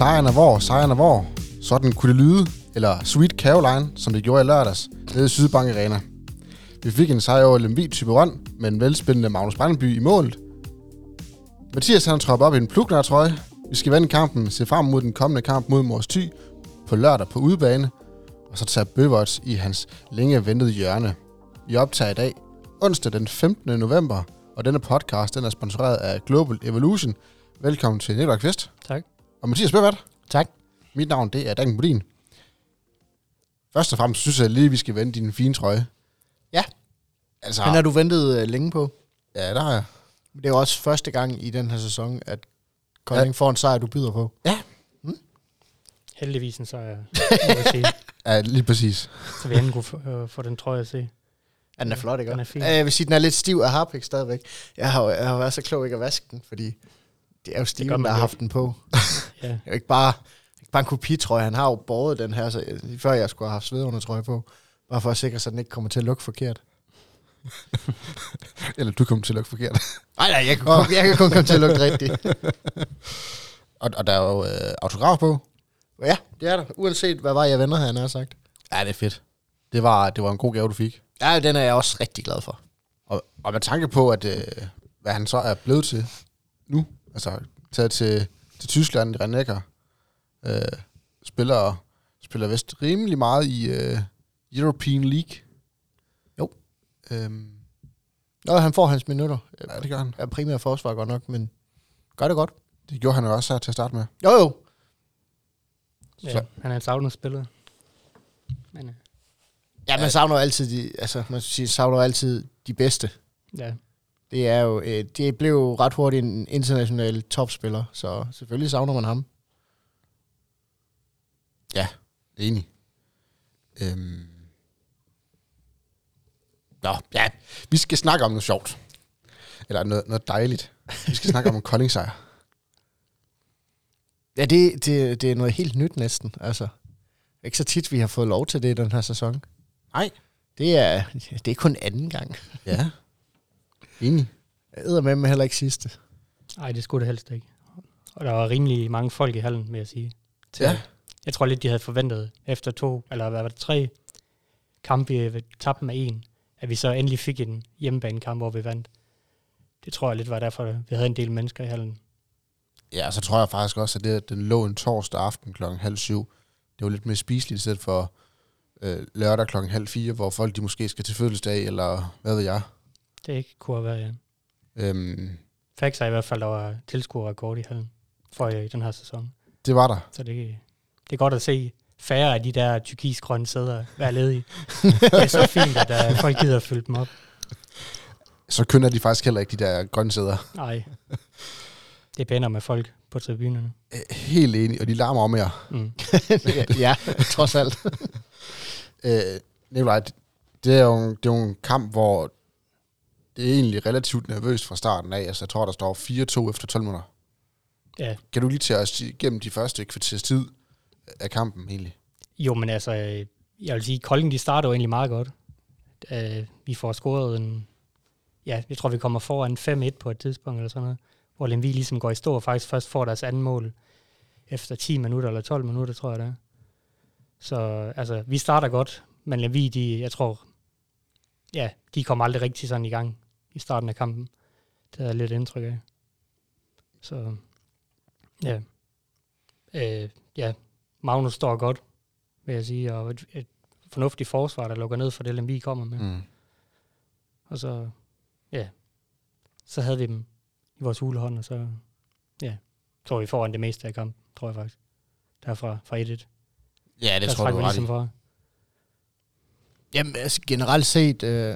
Sejren er hvor, sejren er hvor. Sådan kunne det lyde, eller Sweet Caroline, som det gjorde i lørdags, nede i Sydbank Arena. Vi fik en sejr over Lemvig type run, med en velspillende Magnus Brandenby i målet. Mathias han tropper op i en pluknærtrøje. Vi skal vende kampen, se frem mod den kommende kamp mod Mors Thy på lørdag på udebane, og så tage Bøvots i hans længe ventede hjørne. Vi optager i dag, onsdag den 15. november, og denne podcast den er sponsoreret af Global Evolution. Velkommen til Nikolaj Kvist. Tak. Og Mathias Bøvat. Tak. Mit navn det er Dan Bodin. Først og fremmest synes jeg lige, at vi skal vende din fine trøje. Ja. Altså, Den har du ventet øh, længe på. ja, der har jeg. Det er jo også første gang i den her sæson, at Kolding ja. får en sejr, du byder på. Heldigvis en sejr, må jeg sige. Ja, lige præcis. Så vi endelig kunne få, øh, få den trøje at se. Ja, den er flot, ikke? Den er fin. Ja, Jeg vil sige, den er lidt stiv af harpik stadigvæk. Jeg har, jo- jeg har været så klog ikke at vaske den, fordi det er jo Steven, der har haft den på. Ja. Er ikke bare, ikke bare en kopitrøje. Han har jo båret den her, så jeg, før jeg skulle have haft svedundertrøje på. Bare for at sikre sig, at den ikke kommer til at lukke forkert. Eller du kom til at lukke forkert. Nej, nej, jeg kan, kun, jeg kan kun komme til at lugte rigtigt. og, og der er jo øh, autograf på. Ja, det er der. Uanset hvad var jeg venner, han har sagt. Ja, det er fedt. Det var, det var en god gave, du fik. Ja, den er jeg også rigtig glad for. Og, og med tanke på, at øh, hvad han så er blevet til nu, altså taget til, til Tyskland i Rennecker, øh, spiller, spiller vist rimelig meget i øh, European League. Jo. Øhm, Nå, han får hans minutter. ja, det gør han. er primært forsvar godt nok, men gør det godt. Det gjorde han jo også her til at starte med. Jo, jo. ja Så- han er en savnet spiller. Men øh, Ja, man savner altid de, altså, man skal sige, savner altid de bedste. ja, Det er jo, øh, det blev jo ret hurtigt en international topspiller, så selvfølgelig savner man ham. Enig. Øhm. Nå, ja. Vi skal snakke om noget sjovt. Eller noget, noget dejligt. Vi skal snakke om en kolding sejr. Ja, det, det, det er noget helt nyt næsten, altså. Ikke så tit, vi har fået lov til det i den her sæson. Nej. Det er, det er kun anden gang. Ja. Enig. Jeg æder med, men heller ikke sidste. ej, det skulle det helst ikke. Og der var rimelig mange folk i hallen, vil jeg sige. Til, Ja. Jeg tror lidt, de havde forventet efter to, eller hvad var det, tre kampe, vi tabte med en, at vi så endelig fik en hjemmebanekamp, hvor vi vandt. Det tror jeg lidt var derfor, vi havde en del mennesker i hallen. Ja, så tror jeg faktisk også, at det, at den lå en torsdag aften klokken halv syv, det var lidt mere spiseligt i stedet for øh, lørdag klokken halv fire, hvor folk de måske skal til fødselsdag, eller hvad ved jeg. Det ikke kunne have været, ja. Øhm, Facts er i hvert fald, der var tilskuerrekord i hallen for i den her sæson. det var der. Så det, det er godt at se færre af de der tyrkisgrønne sæder være ledige. det er så fint, at uh, folk gider at fylde dem op. Så kønner de faktisk heller ikke de der grønne sæder. Nej. Det er pænere med folk på tribunerne. Øh, Helt enig, og de larmer om mere. Mm. ja, trods alt. Øh, Nikolaj, det- er, jo det er jo en kamp, hvor det er egentlig relativt nervøst fra starten af. Altså, jeg tror, der står 4-2 efter 12 minutter. Ja. Kan du lige tage os igennem de første kvarters tid af kampen egentlig? Jo, men altså, øh, jeg vil sige, Kolding, de starter jo egentlig meget godt. Uh, vi får scoret en... Ja, jeg tror, vi kommer foran 5-1 på et tidspunkt eller sådan noget, hvor Lemvi ligesom går i stå og faktisk først får deres anden mål efter 10 minutter eller 12 minutter, tror jeg det er. Så altså, vi starter godt, men Lemvi, de, jeg tror, ja, de kommer aldrig rigtig sådan i gang i starten af kampen. Det er lidt indtryk af. Så, ja. Øh, ja, Magnus står godt, vil jeg sige, og et, et fornuftigt forsvar, der lukker ned for det, Lemvi kommer med. Mm. Og så, ja, så havde vi dem i vores hulehånd, og så, ja, tror vi foran det meste af kampen, tror jeg faktisk. Derfra fra 1-1. Ja, det Der tror jeg, du ret ligesom fra. Jamen, altså, generelt set øh,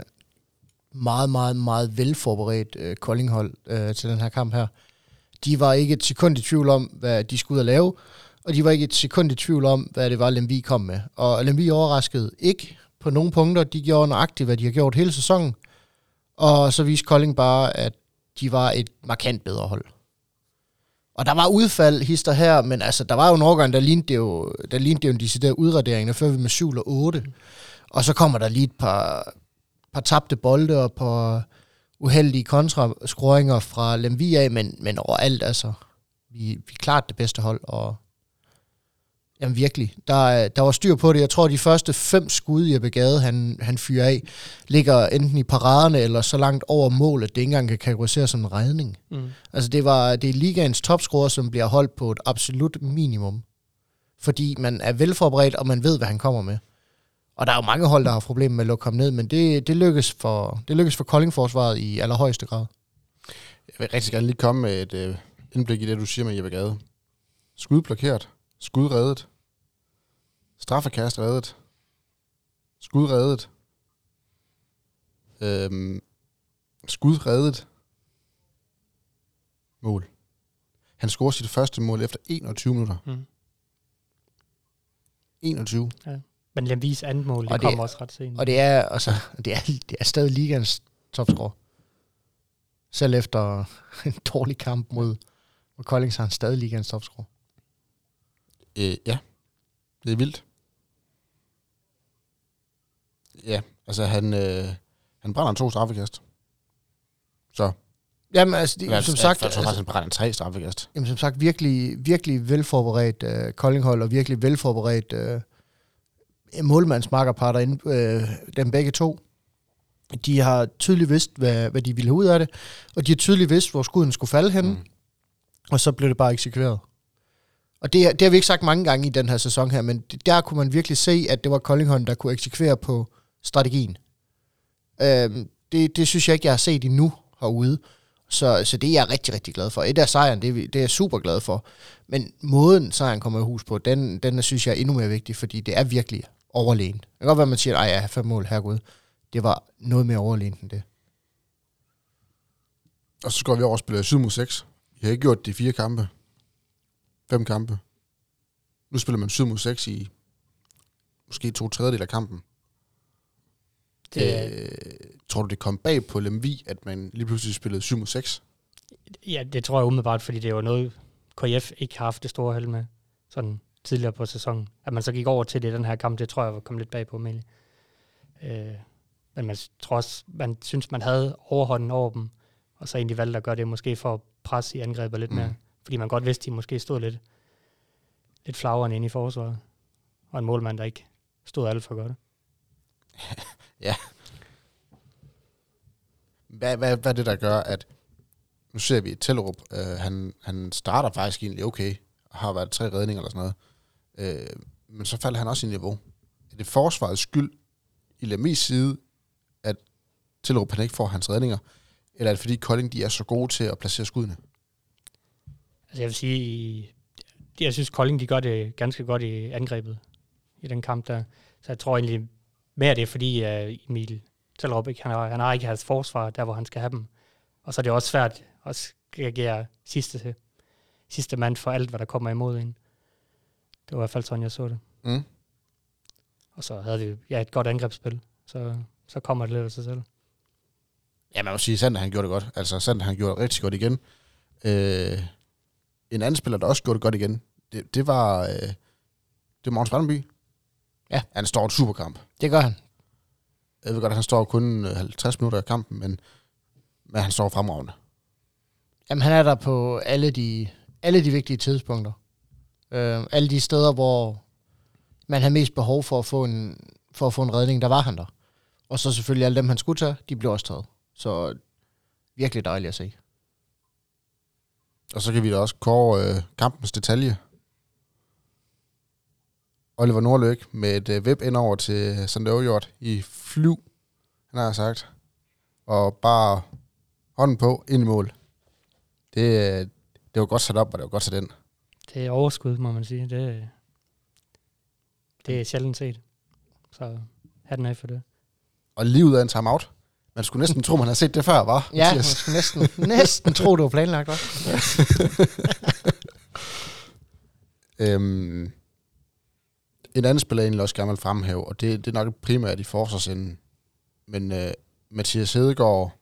meget, meget, meget velforberedt øh, Koldinghold øh, til den her kamp her. De var ikke et sekund i tvivl om, hvad de skulle ud og lave, og de var ikke et sekund i tvivl om, hvad det var, Lemvi kom med. Og Lemvi overraskede ikke på nogle punkter. De gjorde nøjagtigt, hvad de har gjort hele sæsonen. Og så viste Kolding bare, at de var et markant bedre hold. Og der var udfald hister her, men altså, der var jo en overgang, der lignede det jo, der lignede det jo en decideret udradering, der før vi med 7 eller 8. Og så kommer der lige et par, par tabte bolde og par uheldige kontraskruinger fra Lemvi af, men, men overalt altså, vi, vi er klart det bedste hold, og Jamen virkelig. Der, er- der var styr på det. Jeg tror, de første fem skud, Jeppe Gade, han, han fyrer af, ligger enten i paraderne eller så langt over målet, at det ikke engang kan kategoriseres som en redning. Mm. Altså det, var, det er ligaens topscorer, som bliver holdt på et absolut minimum. Fordi man er velforberedt, og man ved, hvad han kommer med. Og der er jo mange hold, der har problemer med at lukke ham ned, men det, det, lykkes for, det lykkes for Kolding-forsvaret i allerhøjeste grad. Jeg vil rigtig gerne lige komme med et øh, indblik i det, du siger med Jeppe Gade. Skud blokeret. Skud reddet. Straffekast reddet. Skud reddet. Øhm, skud reddet. Mål. Han scorer sit første mål efter 21 minutter. Mm. 21. Men Lemvis andet mål, det, Og det- kommer også ret sent. Og det er, altså, det er, det er stadig ligaens topscorer. Selv efter en dårlig kamp mod, mod Kolding, så er han stadig ligaens topscorer. Øh, ja, det er vildt. Ja, altså han, øh, han brænder to straffekast. Så, Jamen, altså, de, ja, som jeg, sagt, jeg tror faktisk, altså, han brænder tre straffekast. jamen, som sagt virkelig, virkelig velforberedt øh, Koldinghold, og virkelig velforberedt øh, målmandsmakkerpar derinde, øh, dem begge to. De har tydeligt vidst, hvad, hvad de ville have ud af det, og de har tydeligt vidst, hvor skuden skulle falde henne, mm. og så blev det bare eksekveret. Og det, det har vi ikke sagt mange gange i den her sæson her, men der kunne man virkelig se, at det var Koldingholm, der kunne eksekvere på strategien. Øhm, det, det synes jeg ikke, jeg har set endnu herude. Så, så det er jeg rigtig, rigtig glad for. Et af sejren, det det er jeg super glad for. Men måden sejren kommer i hus på, den, den synes jeg er endnu mere vigtig, fordi det er virkelig overlegen. Det kan godt være, at man siger, at jeg har fem mål, herregud. Det var noget mere overlegent end det. Og så går vi over og spiller 7 mod 6. Vi har ikke gjort de fire kampe. Fem kampe. Nu spiller man 7 mod 6 i måske to tredjedel af kampen. det, Øh, tror du, det kom bag på Lemvi, at man lige pludselig spillede 7 mod 6? ja, det tror jeg umiddelbart, fordi det var noget, KF ikke har haft det store held med sådan tidligere på sæsonen. At man så gik over til det i den her kamp, det tror jeg var kommet lidt bag på, egentlig. Øh, men man tror også, man synes, man havde overhånden over dem, og så egentlig valgte at gøre det måske for at presse i angrebet lidt Mm. mere. Fordi man godt vidste, de måske stod lidt, lidt flagrende inde i forsvaret. Og en målmand, der ikke stod alt for godt. Hvad, hvad, hvad er det, der gør, at nu ser vi Tellerup, øh, han, han starter faktisk egentlig okay, og har været tre redninger eller sådan noget, øh, men så faldt han også i niveau. Er det forsvarets skyld i Lemis side, at Tillerup han ikke får hans redninger, eller er det fordi Kolding de er så gode til at placere skuddene? Altså jeg vil sige, i- jeg synes Kolding de gør det ganske godt i angrebet i den kamp der. Så jeg tror egentlig mere det er fordi uh, Emil Tellerup ikke, han, har, han har ikke hans forsvar der, hvor han skal have dem. Og så er det også svært at reagere sidste, sidste mand for alt, hvad der kommer imod en. Det var i hvert fald sådan, jeg så det. Mm. Og så havde vi ja, et godt angrebsspil. Så, så kommer det lidt af sig selv. Ja, man må sige, Sander han gjorde det godt. Altså, Sander han gjorde det rigtig godt igen. Øh, en anden spiller, der også gjorde det godt igen, det, det var, øh, det var Magnus Brandenby. Ja. Han står en superkamp. Det gør han. Jeg ved godt, at han står kun øh, 50 minutter af kampen, men, men han står fremragende. Jamen, han er der på alle de, alle de vigtige tidspunkter. Øh, alle de steder, hvor man havde mest behov for at få en, for at få en redning, der var han der. Og så selvfølgelig alle dem, han skulle tage, de blev også taget. Så virkelig dejligt at se. Og så kan vi da også kåre øh, kampens detalje. Oliver Nordløk med et øh, web ind over til øh, Sander i flyv, han har sagt. Og bare hånden på, ind i mål. Det, øh, det var godt sat op, og det var godt sat ind. Det er overskud, må man sige. Det, det er sjældent set. Så hatten af for det. Og lige ud af en timeout. Man skulle næsten tro, man havde set det før, var? Ja, man skulle næsten, næsten tro, det var planlagt, var. Øhm, en anden spiller, jeg egentlig også gerne vil fremhæve, og det, det er nok primært i forsvarsenden, men øh, Mathias Hedegaard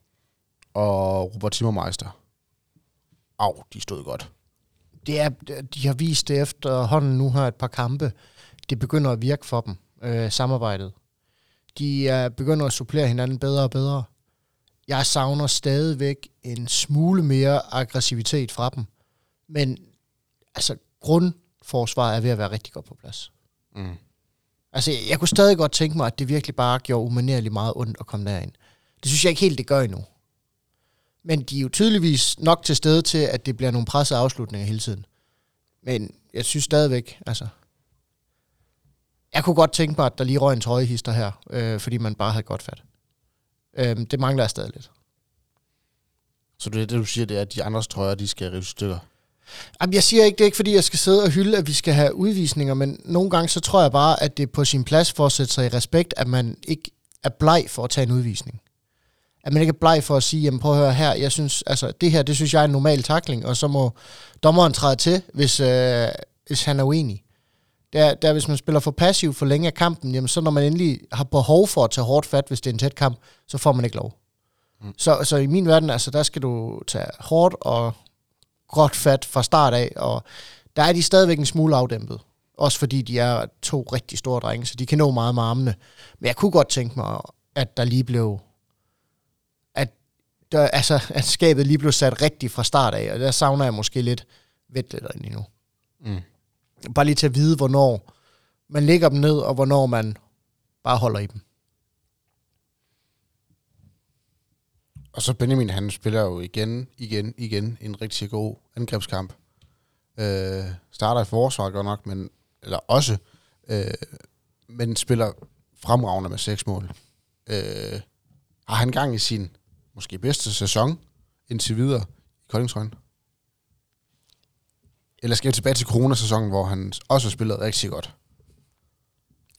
og Robert Timmermeister. Au, de stod godt. Det er, de har vist det efterhånden nu her et par kampe. Det begynder at virke for dem, øh, samarbejdet. De er begynder at supplere hinanden bedre og bedre. Jeg savner stadigvæk en smule mere aggressivitet fra dem. Men altså, grund, forsvar er ved at være rigtig godt på plads. Mm. Altså, jeg, jeg kunne stadig godt tænke mig, at det virkelig bare gjorde umanerligt meget ondt at komme derind. Det synes jeg ikke helt, det gør endnu. Men de er jo tydeligvis nok til stede til, at det bliver nogle pressede afslutninger hele tiden. Men jeg synes stadigvæk, altså... Jeg kunne godt tænke mig, at der lige røg en trøjehister her, øh, fordi man bare havde godt fat. Øh, det mangler jeg stadig lidt. Så det, det, du siger, det er, at de andres trøjer, de skal rive stykker. Jamen, jeg siger ikke, det er ikke fordi, jeg skal sidde og hylde, at vi skal have udvisninger, men nogle gange så tror jeg bare, at det er på sin plads for at sætte sig i respekt, at man ikke er bleg for at tage en udvisning. At man ikke er bleg for at sige, jamen prøv at høre her, jeg synes, altså det her, det synes jeg er en normal takling, og så må dommeren træde til, hvis, øh, hvis han er uenig. Der, der, hvis man spiller for passiv for længe af kampen, jamen så når man endelig har behov for at tage hårdt fat, hvis det er en tæt kamp, så får man ikke lov. Mm. Så, så i min verden, altså der skal du tage hårdt og godt fat fra start af, og der er de stadigvæk en smule afdæmpet. Også fordi de er to rigtig store drenge, så de kan nå meget med armene. Men jeg kunne godt tænke mig, at der lige blev... Der, altså, at skabet lige blev sat rigtigt fra start af, og der savner jeg måske lidt Vettel derinde endnu. Mm. Bare lige til at vide, hvornår man lægger dem ned, og hvornår man bare holder i dem. Og så Benjamin, han spiller jo igen, igen, igen en rigtig god angrebskamp. Øh, starter i forsvaret godt nok, men, eller også, øh, men spiller fremragende med seks mål. Øh, har han gang i sin måske bedste sæson indtil videre i Koldingtrøjen? Eller skal vi tilbage til coronasæsonen, hvor han også har spillet rigtig godt?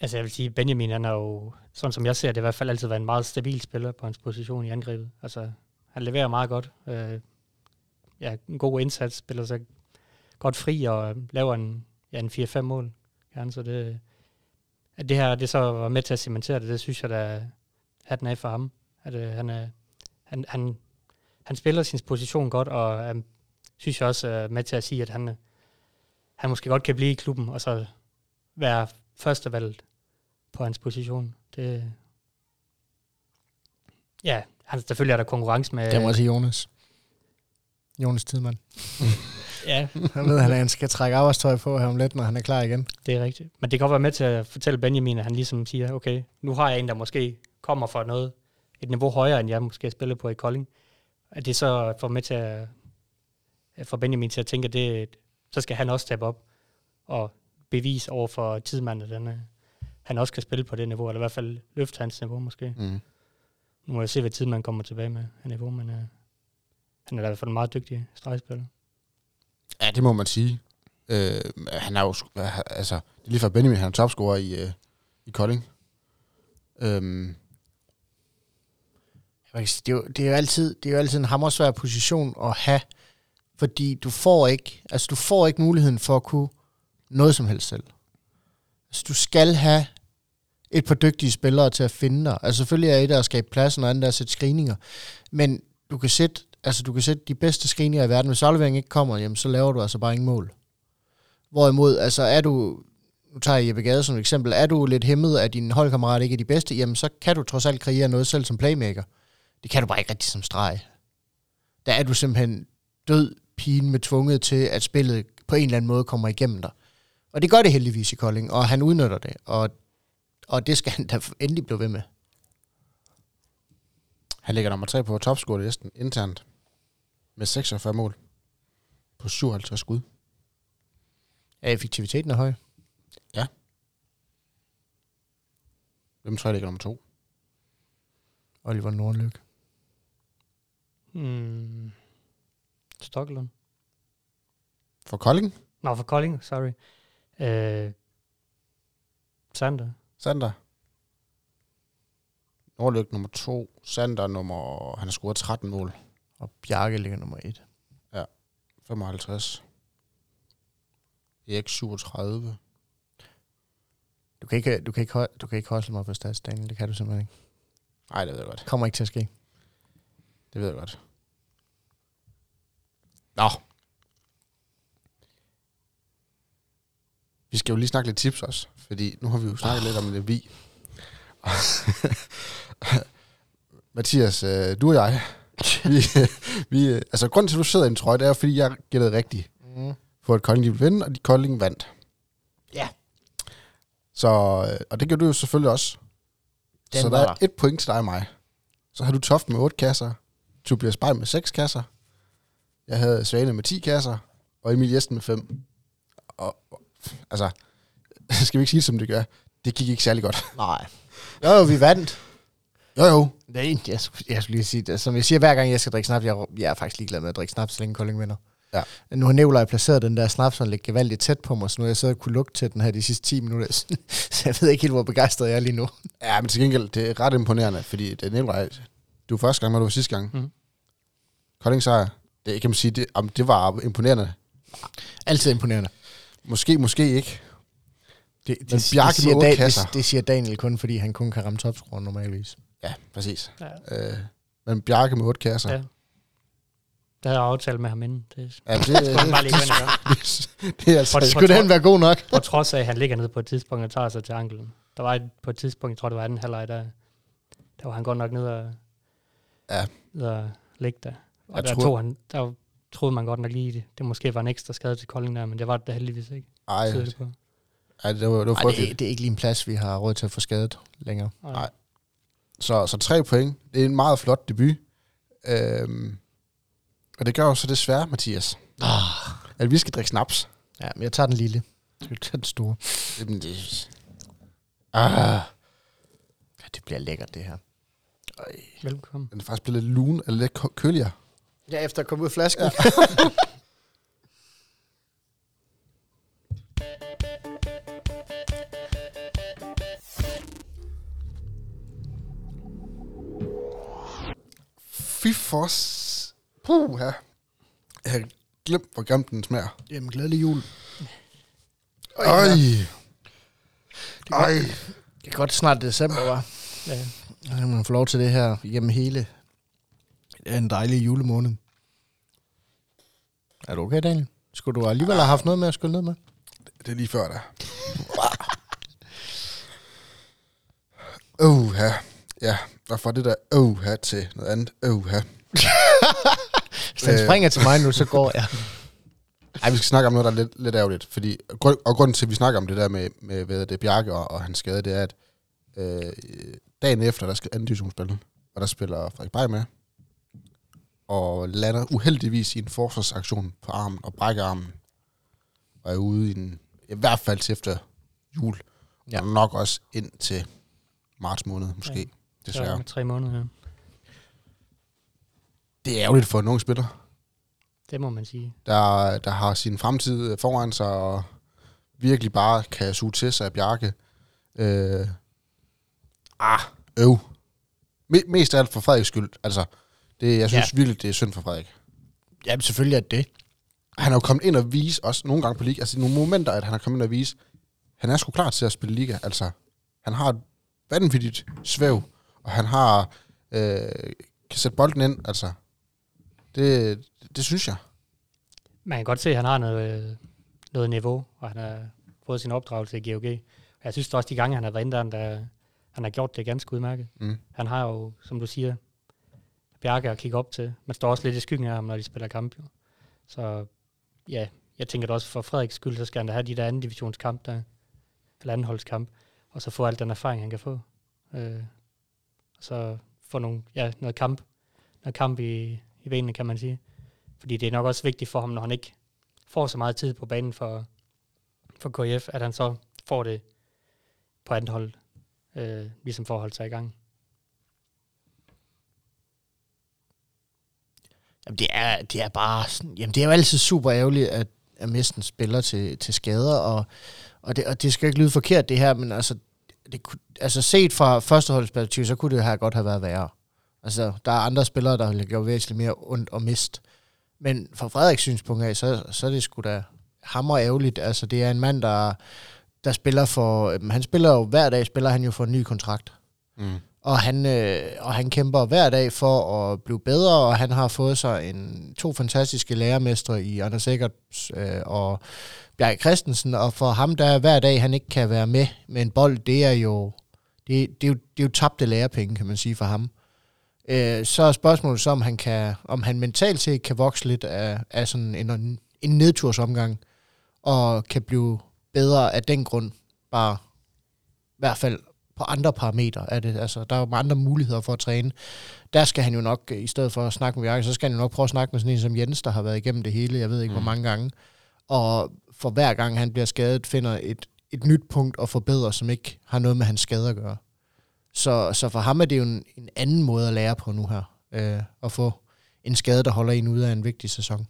Altså jeg vil sige, Benjamin han er jo, sådan som jeg ser det, i hvert fald altid været en meget stabil spiller på hans position i angrebet. Altså han leverer meget godt. Øh, ja, en god indsats, spiller sig godt fri og laver en, ja, en 4-5 mål. Gerne, så det, at det her det så var med til at cementere det, det synes jeg da, hatten af for ham. At øh, han, er, han, han, han spiller sin position godt, og øh, synes jeg også er med til at sige, at han, han måske godt kan blive i klubben, og så være førstevalget på hans position. Det, ja, han, selvfølgelig er der konkurrence med... Det må sige Jonas. Jonas Tidemand. ja, Han ved, at han skal trække arbejdstøj på her om lidt, når han er klar igen. det er rigtigt. Men det kan godt være med til at fortælle Benjamin, at han ligesom siger, okay, nu har jeg en, der måske kommer fra noget, et niveau højere, end jeg måske spiller på i Kolding. At det så får med til at, for Benjamin til at tænke, at det, så skal han også steppe op og bevise over for tidsmanden, at han, han også kan spille på det niveau, eller i hvert fald løfte hans niveau måske. Mm. Nu må jeg se, hvad tid man kommer tilbage med af niveau, men uh, han er i hvert fald en meget dygtig stregspiller. Ja, det må man sige. Øh, han er jo, altså, det er lige fra Benjamin, han er topscorer i, øh, i Kolding. Øhm, det er, jo, det er jo altid, det er jo altid en hammersvær position at have, fordi du får ikke, altså du får ikke muligheden for at kunne noget som helst selv. Altså du skal have et par dygtige spillere til at finde dig. Altså selvfølgelig er et at skabe pladsen, og andet er at sætte screeninger. Men du kan sætte, altså du kan sætte de bedste screeninger i verden. Hvis afleveringen ikke kommer, jamen, så laver du altså bare ingen mål. Hvorimod, altså er du, nu tager jeg Jeppe Gade som et eksempel, er du lidt hæmmet af din holdkammerat ikke er de bedste, jamen så kan du trods alt kreere noget selv som playmaker. Det kan du bare ikke rigtig som streg. Der er du simpelthen død pigen med tvunget til, at spillet på en eller anden måde kommer igennem dig. Og det gør det heldigvis i Kolding, og han udnytter det, og, og det skal han da endelig blive ved med. han ligger nummer 3 på topscore-listen internt med 46 mål på 57 skud. Ja, effektiviteten er høj. Hvem tror jeg ligger nummer 2? Oliver Nordlyk. Hmm. Stockholm. For Kolding? Nå, for Kolding, sorry. Øh, Sander. Sander. Nordlyk nummer 2. Sander nummer... Han har scoret 13 mål. Og Bjarke ligger nummer et. 55. Erik 37. Du kan ikke, du kan ikke, du kan ikke hostle mig på stats, Daniel. Det kan du simpelthen ikke. Nej, det ved jeg godt. Kommer ikke til at ske. Det ved jeg godt. Nå. Vi skal jo lige snakke lidt tips også, fordi nu har vi jo snakket lidt om det vi. Mathias, øh, du og jeg, vi, vi, altså grunden til, at du sidder i en trøje, det er fordi jeg gættede rigtigt. Mm. for at Kolding ville vinde, og de Kolding vandt. Ja. Så, øh, og det gør du jo selvfølgelig også. Den så der er et point til dig og mig. Så har du Toft med 8 kasser, Tobias Bay med 6 kasser, jeg havde Svane med 10 kasser, og Emil Jesten med 5. Og, altså, skal vi ikke sige det, som det gør? Det gik ikke særlig godt. Nej. Jo, jo, vi vandt. Jo, jo. Nej, jeg, skulle- jeg skulle lige sige det. Som jeg siger hver gang, jeg skal drikke snaps, jeg, jeg er faktisk ligeglad med at drikke snaps, så længe Kolding vinder. Ja. Nu har Nikolaj placeret den der snaps, og lidt gevaldigt tæt på mig, så nu har jeg siddet og kunne lugte til den her de sidste 10 minutter. så jeg ved ikke helt, hvor begejstret jeg er lige nu. Ja, men til gengæld, det er ret imponerende, fordi det er nemlig Du var første gang, men du var sidste gang. Mhm. Kolding sejr. Det kan man sige, det, om det var imponerende. Altid imponerende. Måske, måske ikke. Det, Men Bjarke siger med Dan- kasser. det, det, siger Daniel kun, fordi han kun kan ramme topscoren normalvis. Ja, præcis. Ja. Øh, men Bjarke med otte kasser. Ja. Der havde jeg aftalt med ham inden. Det, Ja, det, det, det, bare lige gøre. det er altså... Hvor- Skulle den være god nok? På trods af, at han ligger nede på et tidspunkt og tager sig til anklen. Der var et, på et tidspunkt, jeg tror det var anden halvleg, der, der var han godt nok nede og, Ja. og ligge der. Og Jeg der, tror- tog han, der troede man godt nok lige, det, det måske var en ekstra skade til Kolding der, men det var det da heldigvis ikke. Ej, det på. ej, det var, det var Ej, det, det er ikke lige en plads, vi har råd til at få skadet længere. Nej. Så, så tre point. Det er en meget flot debut. Øhm, og det gør jo så desværre, Mathias, Ah. at vi skal drikke snaps. Ja, men jeg tager den lille. Jeg vil tage den store. Jamen, det... Ah, Ja, det bliver lækkert, det her. Øj. Velkommen. den er faktisk blevet lidt lun, eller lidt kø- køligere. Ja, efter at komme ud af flasken. Ja. Fy for... Puh, her. Jeg har glemt, hvor grimt den smager. Jamen, glædelig jul. Øj. Øj. Det er godt snart december, var. Ja. Kan man få lov til det her igennem hele det er en dejlig julemåned. Er du okay, Daniel? Skulle du alligevel have haft noget med at skylle ned med? Det er lige før der. Oh, ja. Ja, og fra det der oh, her til noget andet oh, her. Hvis den Øh. springer til mig nu, så går jeg. Ej, vi skal snakke om noget, der er lidt, lidt ærgerligt. Fordi, grund, og grunden til, at vi snakker om det der med, med hvad det er, Bjarke og, og hans skade, det er, at øh, dagen efter, der skal anden division spille, og der spiller Frederik Bay med, og lander uheldigvis i en forsvarsaktion på armen og brækker armen, og er ude i, en, i hvert fald til efter jul, Ja. og nok også ind til marts måned, måske, Ja. desværre. med tre måneder, ja. Det er ærgerligt for en ung spiller. Det må man sige. der, der har sin fremtid foran sig, og virkelig bare kan suge til sig af Bjarke. Øh, ah, øv. Me- mest af alt for Frederiks skyld. Altså, det, jeg synes Ja. virkelig, det er synd for Frederik. Jamen, selvfølgelig er det. Han har jo kommet ind og vise, også nogle gange på liga, altså nogle momenter, at han har kommet ind og vise, han er sgu klar til at spille liga. Altså, han har et vanvittigt svæv, og han har, øh, kan sætte bolden ind, altså. Det, det synes jeg. Man kan godt se, at han har noget, øh, noget niveau, og han har fået sin opdragelse i GOG. Og jeg synes også, de gange, han har været inde der, der, han har gjort det ganske udmærket. Mm. Han har jo, som du siger, Bjarke at kigge op til. Man står også lidt i skyggen af ham, når de spiller kamp. Jo. Så ja, jeg tænker da også for Frederiks skyld, så skal han da have de der anden divisionskamp, der, eller andenholdskamp, og så få al den erfaring, han kan få. Øh, og så få nogle, ja, noget kamp, noget kamp i, i benene, kan man sige. Fordi det er nok også vigtigt for ham, når han ikke får så meget tid på banen for, for KF, at han så får det på anden hold, øh, ligesom for at holde sig i gang. Jamen, det er, det er bare sådan, jamen, det er jo altid super ærgerligt, at, at miste en spiller til, til skader, og, og, det, og det skal ikke lyde forkert, det her, men altså, det, kunne- altså set fra førsteholdsperspektiv, så kunne det her godt have været værre. Altså, der er andre spillere, der har gjort væsentligt mere ondt og mist. Men fra Frederiks synspunkt af, så, så er det sgu da hammer ærgerligt. Altså, det er en mand, der, der spiller for... øhm, Han spiller jo hver dag, spiller han jo for en ny kontrakt. Mm. Og han, øh, og han kæmper hver dag for at blive bedre, og han har fået sig en, to fantastiske lærermestre i Anders Eggerts øh, og Bjarke Christensen, og for ham, der hver dag han ikke kan være med med en bold, det er jo, det, det er jo, det er jo tabte lærepenge, kan man sige, for ham. Øh, så er spørgsmålet så, om han, kan, om han mentalt set kan vokse lidt af, af sådan en, en nedtursomgang, og kan blive bedre af den grund, bare i hvert fald på andre parametre er det. Altså, der er jo andre muligheder for at træne. Der skal han jo nok, i stedet for at snakke med Bjarke, så skal han jo nok prøve at snakke med sådan en som Jens, der har været igennem det hele, jeg ved ikke mm. hvor mange gange. Og for hver gang han bliver skadet, finder et, et nyt punkt at forbedre, som ikke har noget med hans skade at gøre. Så, så for ham er det jo en, en anden måde at lære på nu her. Øh, at få en skade, der holder en ud af en vigtig sæson.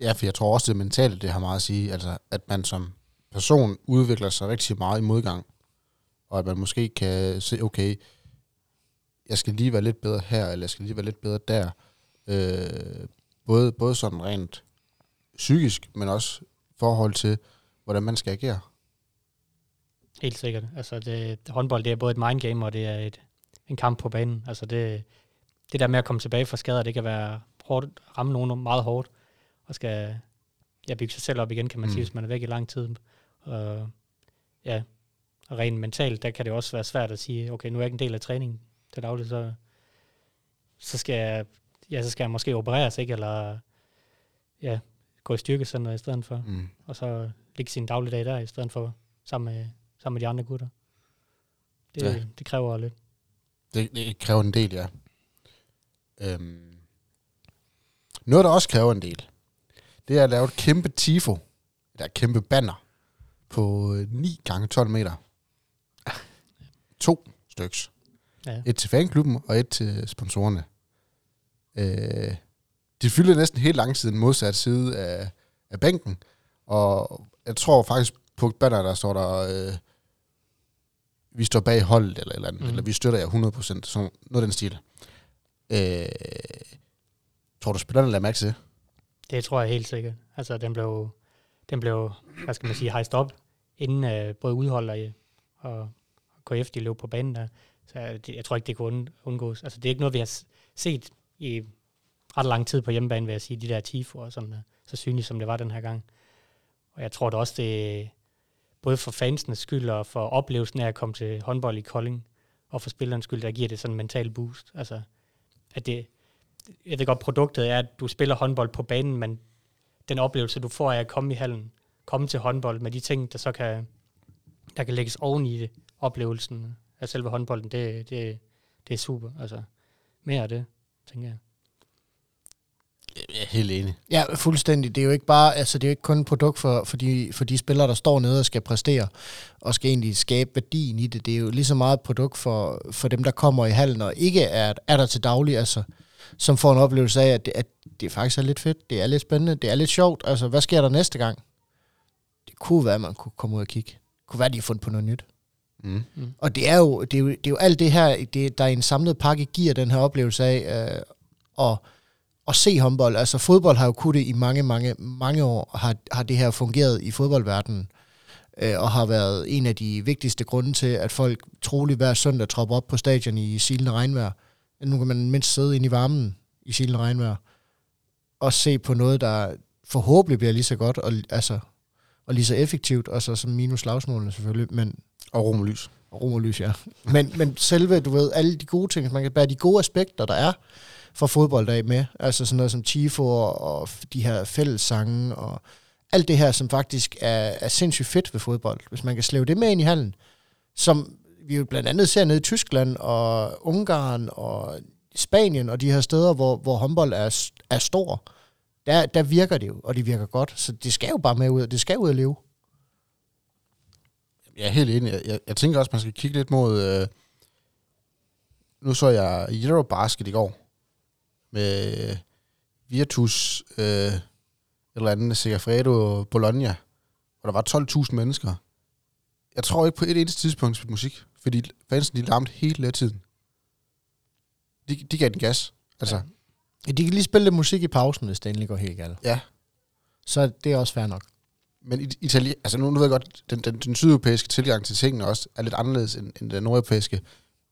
Ja, for jeg tror også, det mentale, det har meget at sige. Altså, at man som person udvikler sig rigtig meget i modgang. Og at man måske kan se, okay, jeg skal lige være lidt bedre her, eller jeg skal lige være lidt bedre der. Øh, både, både sådan rent psykisk, men også forhold til, hvordan man skal agere. Helt sikkert. Altså det, håndbold, det er både et mindgame, og det er et, en kamp på banen. Altså det, det der med at komme tilbage fra skader, det kan være hårdt, ramme nogen meget hårdt, og skal ja, bygge sig selv op igen, kan man mm. sige, hvis man er væk i lang tid. Og, ja, og rent mentalt, der kan det også være svært at sige, okay, nu er jeg ikke en del af træningen til daglig, så, så skal jeg, ja, så skal jeg måske opereres, ikke? Eller ja, gå i styrkecenter i stedet for, mm. og så ligge sin dagligdag der, i stedet for sammen med, sammen med de andre gutter. Det, ja. det kræver lidt. Det, det kræver en del, ja. Øhm. Noget, der også kræver en del, det er at lave et kæmpe tifo, eller et kæmpe banner, på 9 gange 12 meter. To styks. Ja. Et til fanklubben, og et til sponsorerne. Øh, de fylder næsten helt lang tid den modsatte side af, af bænken, og jeg tror faktisk på banner, der står der, øh, vi står bag holdet, eller, eller, mm. eller vi støtter jer 100%, sådan noget af den stil. Øh, tror du, spillerne lader mærke til det? Det tror jeg helt sikkert. Altså, den blev, den blev hvad skal man sige, hejst op, inden uh, både udholder og, og KF, de løb på banen der. Så øh, jeg, jeg tror ikke, det kunne undgås. Altså, det er ikke noget, vi har set i ret lang tid på hjemmebane, vil jeg sige, de der tifoer, og sådan, øh, så synligt som det var den her gang. Og jeg tror da også, det både for fansenes skyld og for oplevelsen af at komme til håndbold i Kolding, og for spillernes skyld, der giver det sådan en mental boost. Altså, at det, jeg ved godt, produktet er, at du spiller håndbold på banen, men den oplevelse, du får af at komme i hallen, komme til håndbold med de ting, der så kan, der kan lægges oven i det, oplevelsen af selve håndbolden, det, det, det er super. Altså, mere af det, tænker jeg. Jeg er helt enig. Ja, fuldstændig. Det er jo ikke bare, altså det er jo ikke kun et produkt for, for, de, for de spillere, der står nede og skal præstere, og skal egentlig skabe værdien i det. Det er jo lige så meget et produkt for, for dem, der kommer i hallen, og ikke er, er der til daglig, altså, som får en oplevelse af, at det, at det faktisk er lidt fedt, det er lidt spændende, det er lidt sjovt. Altså, hvad sker der næste gang? Det kunne være, at man kunne komme ud og kigge. Det kunne være, at de har fundet på noget nyt. Mm. Mm. Og det er, jo, det, er jo, det er jo alt det her, det, der i en samlet pakke giver den her oplevelse af, øh, og at se håndbold. Altså fodbold har jo kunnet det i mange, mange, mange år, har, har det her fungeret i fodboldverdenen, øh, og har været en af de vigtigste grunde til, at folk troligt hver søndag tropper op på stadion i silende regnvejr. Nu kan man mindst sidde inde i varmen i silende regnvejr, og se på noget, der forhåbentlig bliver lige så godt, og, altså, og lige så effektivt, og så som minus slagsmålene selvfølgelig, men... Og romerlys. Og romerlys, ja. Men, men selve, du ved, alle de gode ting, man kan bære de gode aspekter, der er, for fodbold af med. Altså sådan noget som Tifo og, og de her fællessange og alt det her, som faktisk er, er sindssygt fedt ved fodbold. Hvis man kan slæve det med ind i hallen, som vi jo blandt andet ser nede i Tyskland og Ungarn og Spanien og de her steder, hvor, hvor håndbold er, er stor, der, der virker det jo, og det virker godt. Så det skal jo bare med ud, det skal ud at leve. Jeg er helt enig. Jeg, jeg, jeg tænker også, man skal kigge lidt mod... Øh, nu så jeg Eurobasket i går, med Virtus, øh, eller andet, Segafredo Bologna, hvor der var 12.000 mennesker. Jeg tror ikke på et eneste tidspunkt spille musik, fordi fansen de larmte hele tiden. De, de gav den gas. Altså. Ja. De kan lige spille lidt musik i pausen, hvis det endelig går helt galt. Ja. Så det er også fair nok. Men Italien, altså nu, nu ved jeg godt, den, den, den sydeuropæiske tilgang til tingene også er lidt anderledes end, end den nordeuropæiske.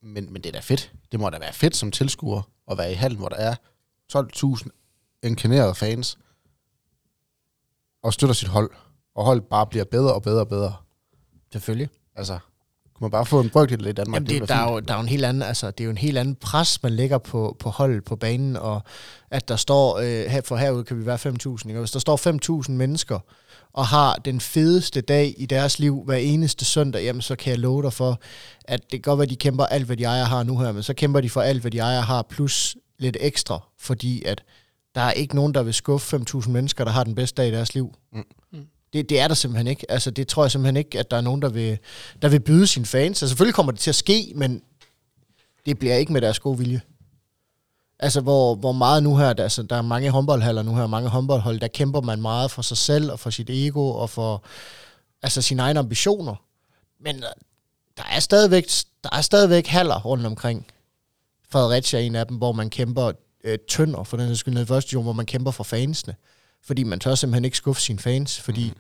Men, men det er da fedt. Det må da være fedt som tilskuer at være i hallen, hvor der er 12.000 inkarnerede fans, og støtter sit hold, og holdet bare bliver bedre og bedre og bedre. Selvfølgelig. Altså, Kunne man bare få en brøkdel i Danmark? Jamen det, ville der, er jo, der er jo en helt anden, altså, det er jo en helt anden pres, man lægger på, på holdet på banen, og at der står, øh, her, for herude kan vi være 5.000, ikke? Og hvis der står 5.000 mennesker, og har den fedeste dag i deres liv hver eneste søndag, jamen så kan jeg love dig for, at det kan godt være, at de kæmper alt, hvad de ejer har nu her, men så kæmper de for alt, hvad de ejer har, plus lidt ekstra, fordi at der er ikke nogen, der vil skuffe 5.000 mennesker, der har den bedste dag i deres liv. Mm. Det, det er der simpelthen ikke. Altså, det tror jeg simpelthen ikke, at der er nogen, der vil, der vil byde sine fans. Altså, selvfølgelig kommer det til at ske, men det bliver ikke med deres gode vilje. Altså, hvor, hvor meget nu her, der, altså, der er mange håndboldhaller nu her, mange håndboldhold, der kæmper man meget for sig selv, og for sit ego, og for altså, sine egne ambitioner. Men øh, der er stadigvæk, der er stadigvæk haller rundt omkring. Fredericia er en af dem, hvor man kæmper øh, tønder, for den sags skyld ned i første division, hvor man kæmper for fansene. Fordi man tør simpelthen ikke skuffe sine fans, fordi mm.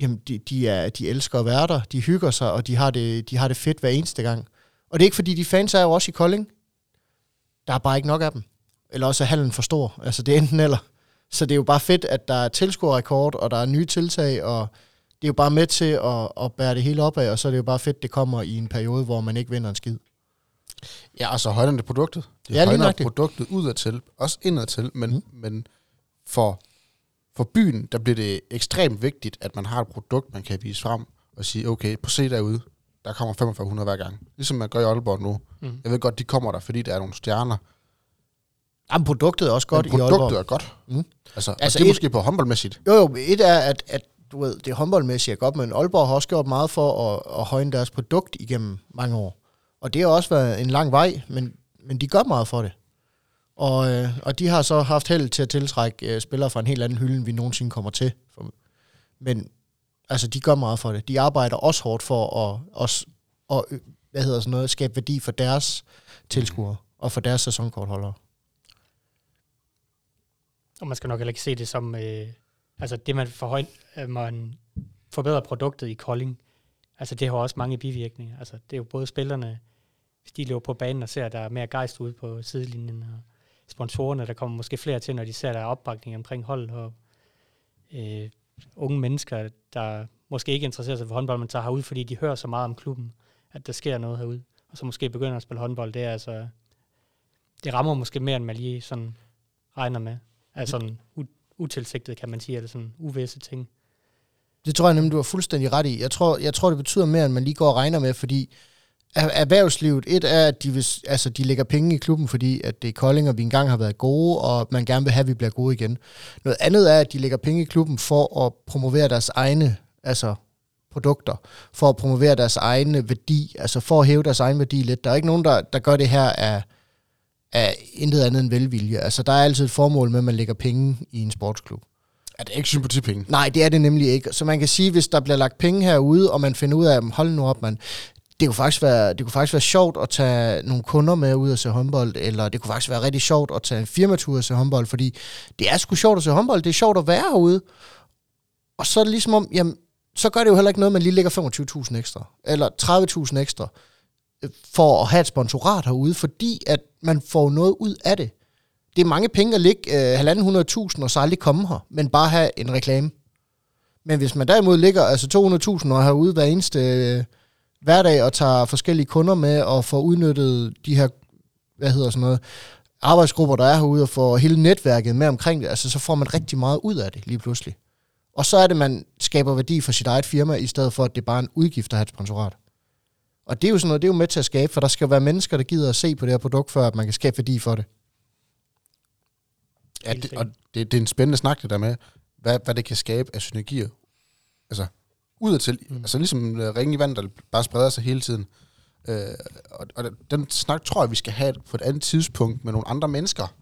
jamen, de, de, er, de elsker at være der, de hygger sig, og de har, det, de har det fedt hver eneste gang. Og det er ikke fordi, de fans er jo også i Kolding. Der er bare ikke nok af dem. Eller også er hallen for stor. Altså det er enten eller. Så det er jo bare fedt, at der er tilskuerrekord, og der er nye tiltag, og det er jo bare med til at, at bære det hele op af, og så er det jo bare fedt, det kommer i en periode, hvor man ikke vinder en skid. Ja, og så højner det produktet. Det Ja, højner produktet udadtil, også indadtil, men, mm. men for, for byen, der bliver det ekstremt vigtigt, at man har et produkt, man kan vise frem og sige, okay, på se derude, der kommer 4500 hver gang. Ligesom man gør i Aalborg nu. Mm. Jeg ved godt, de kommer der, fordi der er nogle stjerner. Jamen, produktet er også godt men i Aalborg. produktet er godt. Mm. Altså, altså og det er et- måske på håndboldmæssigt. Jo, jo, et er, at, at du ved, det håndboldmæssigt er godt, men Aalborg har også gjort meget for at, at højne deres produkt igennem mange år. Og det har også været en lang vej, men, men de gør meget for det. Og, øh, og de har så haft held til at tiltrække øh, spillere fra en helt anden hylde, end vi nogensinde kommer til. Men altså, de gør meget for det. De arbejder også hårdt for at, også, at øh, hvad hedder sådan noget, skabe værdi for deres tilskuere og for deres sæsonkortholdere. Og man skal nok heller ikke se det som, øh, altså det man, forhøj, øh, man forbedrer produktet i Kolding, altså det har også mange bivirkninger. Altså det er jo både spillerne, hvis de løber på banen og ser, at der er mere gejst ude på sidelinjen, og sponsorerne, der kommer måske flere til, når de ser, der er opbakning omkring hold, og øh, unge mennesker, der måske ikke interesserer sig for håndbold, men tager herud, fordi de hører så meget om klubben, at der sker noget herude, og så måske begynder at spille håndbold. Det er altså, det rammer måske mere, end man lige sådan regner med. Altså sådan u- utilsigtet, kan man sige, eller sådan uvisse ting. Det tror jeg nemlig, du har fuldstændig ret i. Jeg tror, jeg tror, det betyder mere, end man lige går og regner med, fordi erhvervslivet, et er, at de, vil, altså, de lægger penge i klubben, fordi at det er Kolding, og vi engang har været gode, og man gerne vil have, at vi bliver gode igen. Noget andet er, at de lægger penge i klubben for at promovere deres egne altså, produkter, for at promovere deres egne værdi, altså for at hæve deres egen værdi lidt. Der er ikke nogen, der, der gør det her af, af intet andet end velvilje. Altså, der er altid et formål med, at man lægger penge i en sportsklub. Er det ikke sympatipenge? Nej, det er det nemlig ikke. Så man kan sige, hvis der bliver lagt penge herude, og man finder ud af, hold nu op, man, det kunne, faktisk være, det kunne faktisk være sjovt at tage nogle kunder med ud og se håndbold, eller det kunne faktisk være rigtig sjovt at tage en firmatur og se håndbold, fordi det er sgu sjovt at se håndbold, det er sjovt at være herude. Og så er det ligesom om, jamen, så gør det jo heller ikke noget, at man lige lægger 25.000 ekstra, eller 30.000 ekstra, øh, for at have et sponsorat herude, fordi at man får noget ud af det. Det er mange penge at ligge øh, 1.500.000 og så aldrig komme her, men bare have en reklame. Men hvis man derimod ligger altså 200.000 og herude hver eneste øh, hverdag og tager forskellige kunder med og får udnyttet de her, hvad hedder sådan noget, arbejdsgrupper, der er herude og får hele netværket med omkring det, altså så får man rigtig meget ud af det lige pludselig. Og så er det, man skaber værdi for sit eget firma, i stedet for, at det er bare en udgift at have et sponsorat. Og det er jo sådan noget, det er jo med til at skabe, for der skal jo være mennesker, der gider at se på det her produkt, før at man kan skabe værdi for det. Ja, det, og det, det er en spændende snak, det der med, hvad, hvad det kan skabe af synergier. Altså, udadtil. Mm. Altså ligesom uh, ringe i vand, der bare spreder sig hele tiden. Uh, og, og den snak tror jeg, vi skal have på et andet tidspunkt med nogle andre mennesker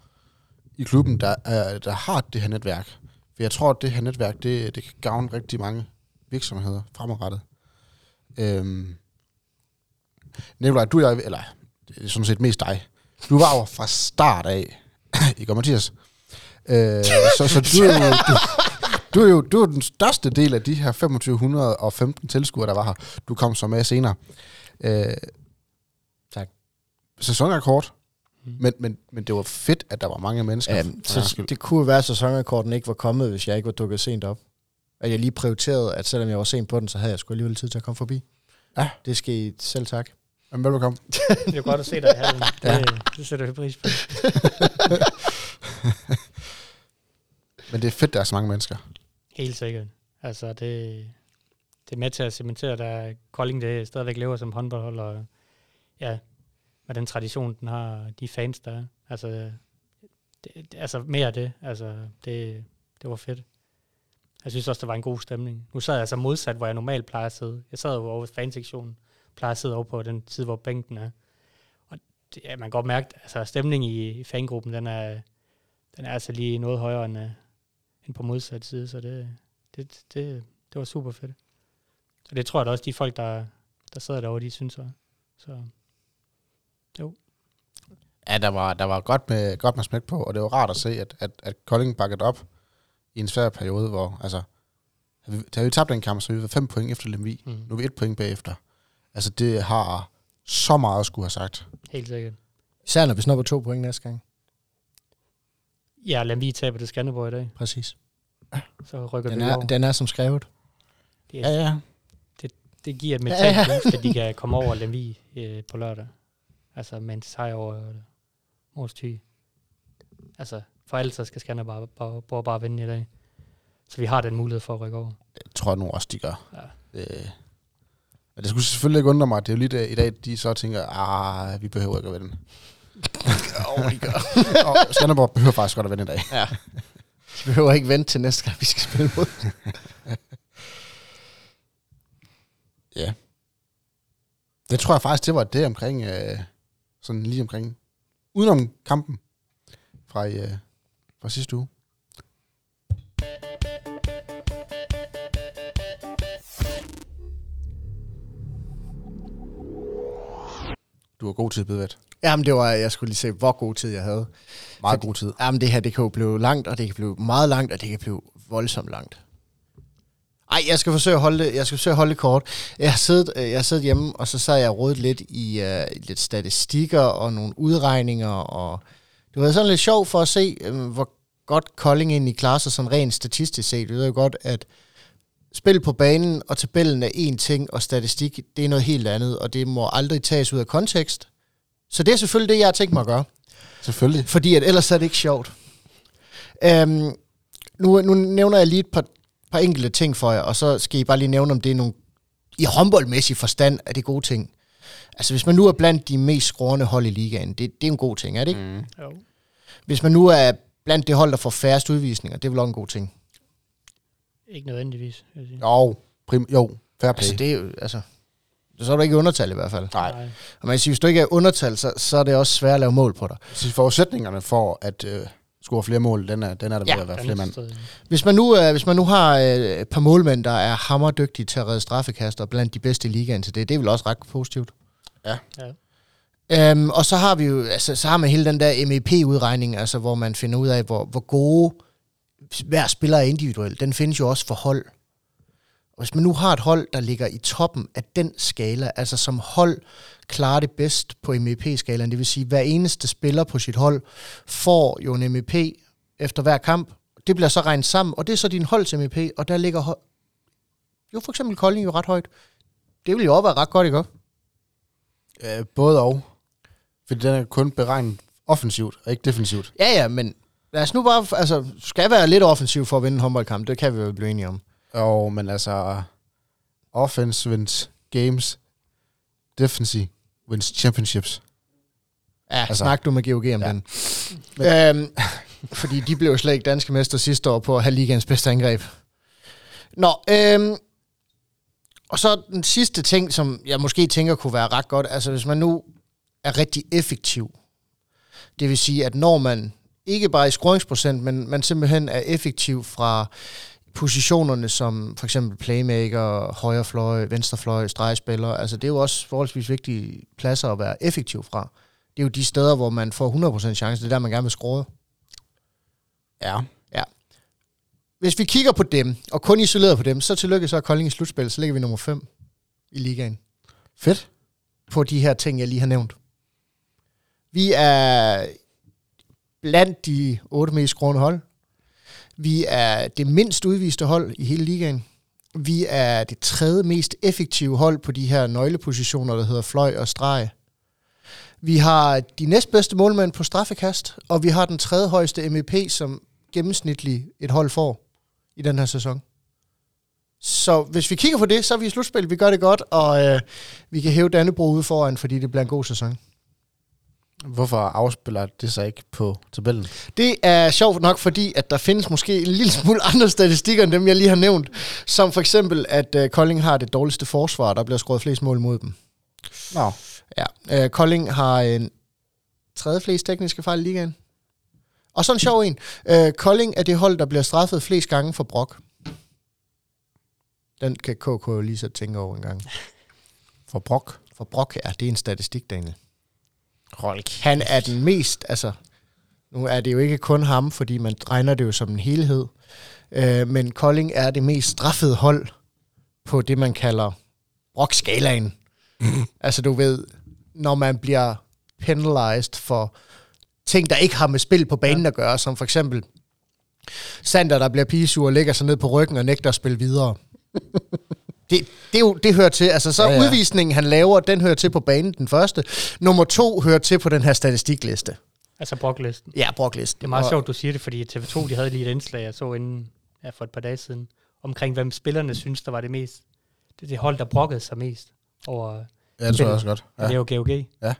i klubben, der, er, der har det her netværk. For jeg tror, at det her netværk, det, det kan gavne rigtig mange virksomheder fremadrettet. Øhm, Nikolaj, du og jeg, eller det er sådan set mest dig, du var jo fra start af, i går Mathias, øh, så, så du, er du, du, er jo, du er den største del af de her 2515 tilskuere, der var her. Du kom så med senere. Øh, Tak. Sæsonrekord, Mm. men, men, men det var fedt, at der var mange mennesker. Ja, så det kunne være, at sæsonrekorden ikke var kommet, hvis jeg ikke var dukket sent op. At jeg lige prioriterede, at selvom jeg var sent på den, så havde jeg sgu alligevel tid til at komme forbi. Ja. Det skal I selv tak. Men velbekomme. Det er godt at se dig i hallen. Det, det sætter vi pris på. Men det er fedt, der er så mange mennesker. Helt sikkert. Altså, det, det er med til at cementere, der øh, Kolding det stadigvæk lever som håndboldhold, og ja, med den tradition, den har, de fans, der er. Altså, det, altså mere af det. Altså, det, det var fedt. Jeg synes også, der var en god stemning. Nu sad jeg altså modsat, hvor jeg normalt plejer at sidde. Jeg sad jo over fansektionen, plejer at sidde over på den side, hvor bænken er. Og det, ja, man kan godt mærke, altså stemningen i, i fangruppen, den er, den er altså lige noget højere end, øh, end på modsat side, så det, det, det, det var super fedt. Så det tror jeg da også, de folk, der, der sidder derovre, de synes så. Så Ja, der var, der var godt, med, godt med smæk på, og det var rart at se, at, at, at Kolding bakket op i en svær periode, hvor, altså, havde vi, havde vi tabt den kamp, så vi var fem point efter Lemvi. mm, Nu er vi et point bagefter. Altså, det har så meget at skulle have sagt. helt sikkert. Især når vi snupper to point næste gang. Ja, lad vi tabe til Skanderborg i dag, Præcis. så rykker Den vi er, over. den er som skrevet. Det, Ja, ja. det giver et Ja, mentalt ja. boost, at de kan komme over Lemvi øh, på lørdag. Altså med en sejr over øh, Mors Thy. Altså for altid skal Skanderborg bare, bare, bare vinde i dag. Så vi har den mulighed for at rykke over. Det tror jeg nu også, de gør. Ja. Øh. Men det skulle selvfølgelig ikke undre mig, det er jo lige det, i dag, de så tænker, ah, vi behøver ikke at vinde. Jo, de gør. og Skanderborg behøver faktisk godt at vinde i dag. Ja. Vi behøver ikke vente til næste gang, vi skal spille mod. Ja. Det tror jeg faktisk, det var det omkring, øh, sådan lige omkring, udenom kampen fra, øh, fra sidste uge. Du var god tid, Bedvæt. Jamen, det var, jeg skulle lige se, hvor god tid jeg havde. Meget Fordi- god tid. Jamen, det her, det kan jo blive langt, og det kan blive meget langt, og det kan blive voldsomt langt. Ej, jeg skal forsøge at holde det, jeg skal forsøge at holde det kort. Jeg siddet, øh, jeg siddet hjemme, og så sad jeg rodet lidt i uh, lidt statistikker og nogle udregninger, og det var sådan lidt sjovt for at se, øh, hvor godt Kolding egentlig klarer sig sådan rent statistisk set. Vi ved jo godt, at spil på banen og tabellen er én ting, og statistik, det er noget helt andet, og det må aldrig tages ud af kontekst. Så det er selvfølgelig det, jeg har tænkt mig at gøre. Selvfølgelig. Fordi at ellers er det ikke sjovt. Øhm, nu, nu nævner jeg lige et par, par enkelte ting for jer, og så skal I bare lige nævne, om det er nogle i håndboldmæssig forstand er det gode ting. Altså hvis man nu er blandt de mest skrårende hold i ligaen, det, det er en god ting, er det ikke? Mm. Jo. Hvis man nu er blandt det hold, der får færrest udvisninger, det er vel også en god ting. Ikke nødvendigvis, vil jeg sige. Jo, prim, jo, fair play. Altså det er jo, altså, så er du ikke i undertal i hvert fald. Nej. Og man kan sige, hvis du ikke er undertal, så, så er det også svært at lave mål på dig. så forudsætningerne for at øh, score flere mål, den er, den er der Ja, ved at være flere mand. Hvis man nu, øh, hvis man nu har øh, et par målmænd, der er hammerdygtige til at redde straffekaster blandt de bedste i ligaen til det, det er vel også ret positivt. Ja. Ja. Øhm, og så har vi jo, altså, så har man hele den der MEP-udregning, altså hvor man finder ud af, hvor, hvor gode hver spiller er individuelt. Den findes jo også for hold. Og hvis man nu har et hold, der ligger i toppen af den skala, altså som hold klarer det bedst på MEP-skalaen, det vil sige, hver eneste spiller på sit hold får jo en MEP efter hver kamp. Det bliver så regnet sammen, og det er så din holds MEP, og der ligger hold... jo for eksempel Kolding jo ret højt. Det vil jo også være ret godt, ikke også? Øh, både og. Fordi den er kun beregnet offensivt, og ikke defensivt. Ja, ja, men lad os nu bare, altså, skal være lidt offensiv for at vinde en håndboldkamp, det kan vi jo blive enige om. Jo, men altså, offense wins games, defensive wins championships. Ja, altså, snak du med GOG om Ja. den. Øhm, fordi de blev jo slet ikke danske mester sidste år på at have ligands bedste angreb. Nå, øhm, og så den sidste ting, som jeg måske tænker kunne være ret godt, altså hvis man nu er rigtig effektiv, det vil sige, at når man ikke bare i scoringsprocent, men man simpelthen er effektiv fra positionerne som for eksempel playmaker, højre fløj, venstre fløj, stregspiller, altså det er jo også forholdsvis vigtige pladser at være effektiv fra. Det er jo de steder, hvor man får 100% chance, det er der, man gerne vil score. Ja. Hvis vi kigger på dem, og kun isoleret på dem, så tillykke så er Kolding i slutspil, så ligger vi nummer 5 i ligaen. Fedt. På de her ting, jeg lige har nævnt. Vi er blandt de otte mest skrående hold. Vi er det mindst udviste hold i hele ligaen. Vi er det tredje mest effektive hold på de her nøglepositioner, der hedder fløj og streg. Vi har de næstbedste målmænd på straffekast, og vi har den tredje højeste MEP, som gennemsnitlig et hold får i den her sæson. Så hvis vi kigger på det, så er vi i slutspil. Vi gør det godt, og øh, vi kan hæve Dannebro ude foran, fordi det bliver en god sæson. Hvorfor afspiller det sig ikke på tabellen? Det er sjovt nok, fordi at der findes måske en lille smule andre statistikker, end dem, jeg lige har nævnt. Som for eksempel, at uh, Kolding har det dårligste forsvar, der bliver skåret flest mål mod dem. Nå. Ja, uh, Kolding har en tredje flest tekniske fejl i ligaen. Og så en sjov en. Uh, Kolding er det hold, der bliver straffet flest gange for brok. Den kan KK lige så tænke over en gang. For brok. For brok, ja, det er en statistik, Daniel. Hold Han er den mest, altså, nu er det jo ikke kun ham, fordi man regner det jo som en helhed, øh, men Kolding er det mest straffede hold på det, man kalder brokskalaen. altså du ved, når man bliver penalized for ting, der ikke har med spil på banen ja. at gøre, som for eksempel Sander, der bliver pigesur og lægger sig ned på ryggen og nægter at spille videre. Det, det, jo, det hører til. Altså, så Ja, ja, udvisningen, han laver, den hører til på banen, den første. Nummer to hører til på den her statistikliste. Altså broklisten. Ja, broklisten. Det er meget Og- sjovt, du siger det, fordi TV2 de havde lige et indslag, jeg så inden ja, for et par dage siden, omkring hvem spillerne synes, der var det mest. Det det hold, der brokkede sig mest over, Ja, det tror jeg også godt. ja. Det er jo GOG. Ja.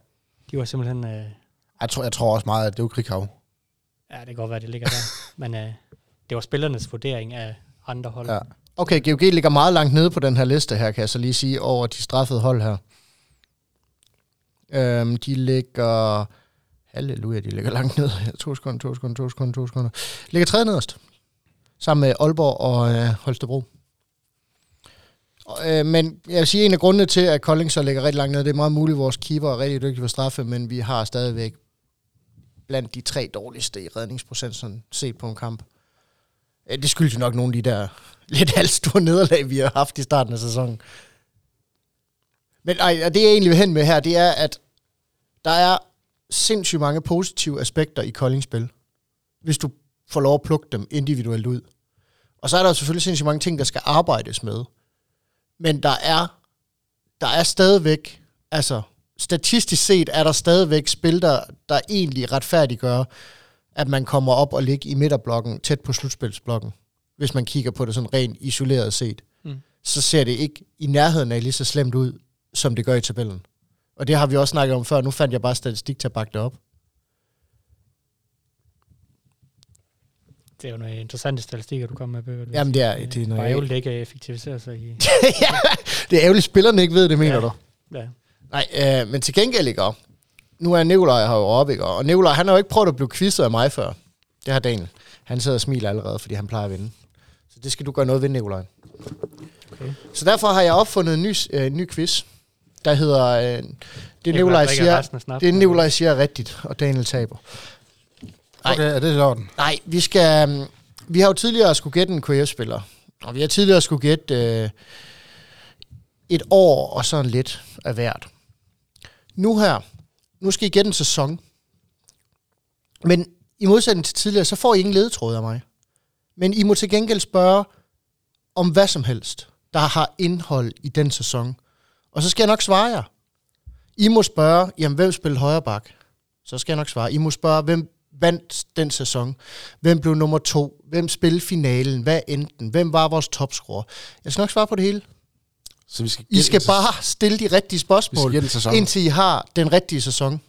De var simpelthen, øh, Jeg, tror, jeg tror også meget, at det er jo Krighav. ja, det kan godt være, det ligger der, men øh, det var spillernes vurdering af andre hold. Ja. Okay, GOG ligger meget langt nede på den her liste her, kan jeg så lige sige, over de straffede hold her. Øhm, de ligger... Halleluja, de ligger langt ned. To sekunder, to sekunder, to sekunder, to sekunder. Ligger tredje nederst. Sammen med Aalborg og øh, Holstebro. Og, øh, men jeg vil sige, en af grundene til, at Kolding så ligger rigtig langt ned, det er meget muligt, at vores keeper er rigtig dygtig for straffe, men vi har stadigvæk blandt de tre dårligste i redningsprocent sådan set på en kamp. Ja, det skyldes jo nok nogle af de der lidt halvstore nederlag, vi har haft i starten af sæsonen. Men ej, og det jeg egentlig vil hen med her, det er, at der er sindssygt mange positive aspekter i Koldings spil, hvis du får lov at plukke dem individuelt ud. Og så er der jo selvfølgelig sindssygt mange ting, der skal arbejdes med. Men der er, der er stadigvæk, altså statistisk set er der stadigvæk spil, der, der egentlig retfærdiggør, at man kommer op og ligger i midterblokken, tæt på slutspilsblokken. Hvis man kigger på det sådan rent isoleret set, Mm. så ser det ikke i nærheden af lige så slemt ud, som det gør i tabellen. Og det har vi også snakket om før. Nu fandt jeg bare statistik til at bakke det op. Det er jo nogle interessante statistikker, du kommer med, Bøger. Jamen, det er, det er noget ærgerligt, ikke effektiviserer sig i... ja, det er ærgerligt, at spillerne ikke ved det, mener Ja. du? Ja. Nej, øh, men til gengæld ikke. Nu er Nikolaj her jo oppe, ikke? Og Nikolaj, han har jo ikke prøvet at blive quizzet af mig før. Det har Daniel. Han sidder og smiler allerede, fordi han plejer at vinde. Så det skal du gøre noget ved, Nikolaj. Okay. Så derfor har jeg opfundet en ny, øh, en ny quiz, der hedder... Øh, det Nikolaj siger, det Nikolaj siger er rigtigt, og Daniel taber. Nej. Okay, er det i orden? Nej, vi skal... øhm, Vi har jo tidligere skulle gætte en KF-spiller. Og vi har tidligere skulle gætte øh, et år og sådan lidt af hvert. Nu her, nu skal I gætte en sæson. Men i modsætning til tidligere, så får I ingen ledetråd af mig. Men I må til gengæld spørge om hvad som helst, der har indhold i den sæson. Og så skal jeg nok svare jer. I må spørge, jamen hvem spillede højre bak? Så skal jeg nok svare. I må spørge, hvem vandt den sæson? Hvem blev nummer to? Hvem spillede finalen? Hvad endte den? Hvem var vores topscorer? Jeg skal nok svare på det hele. Så vi skal I skal bare stille de rigtige vi skal spørgsmål, en sæson. indtil I har den rigtige sæson.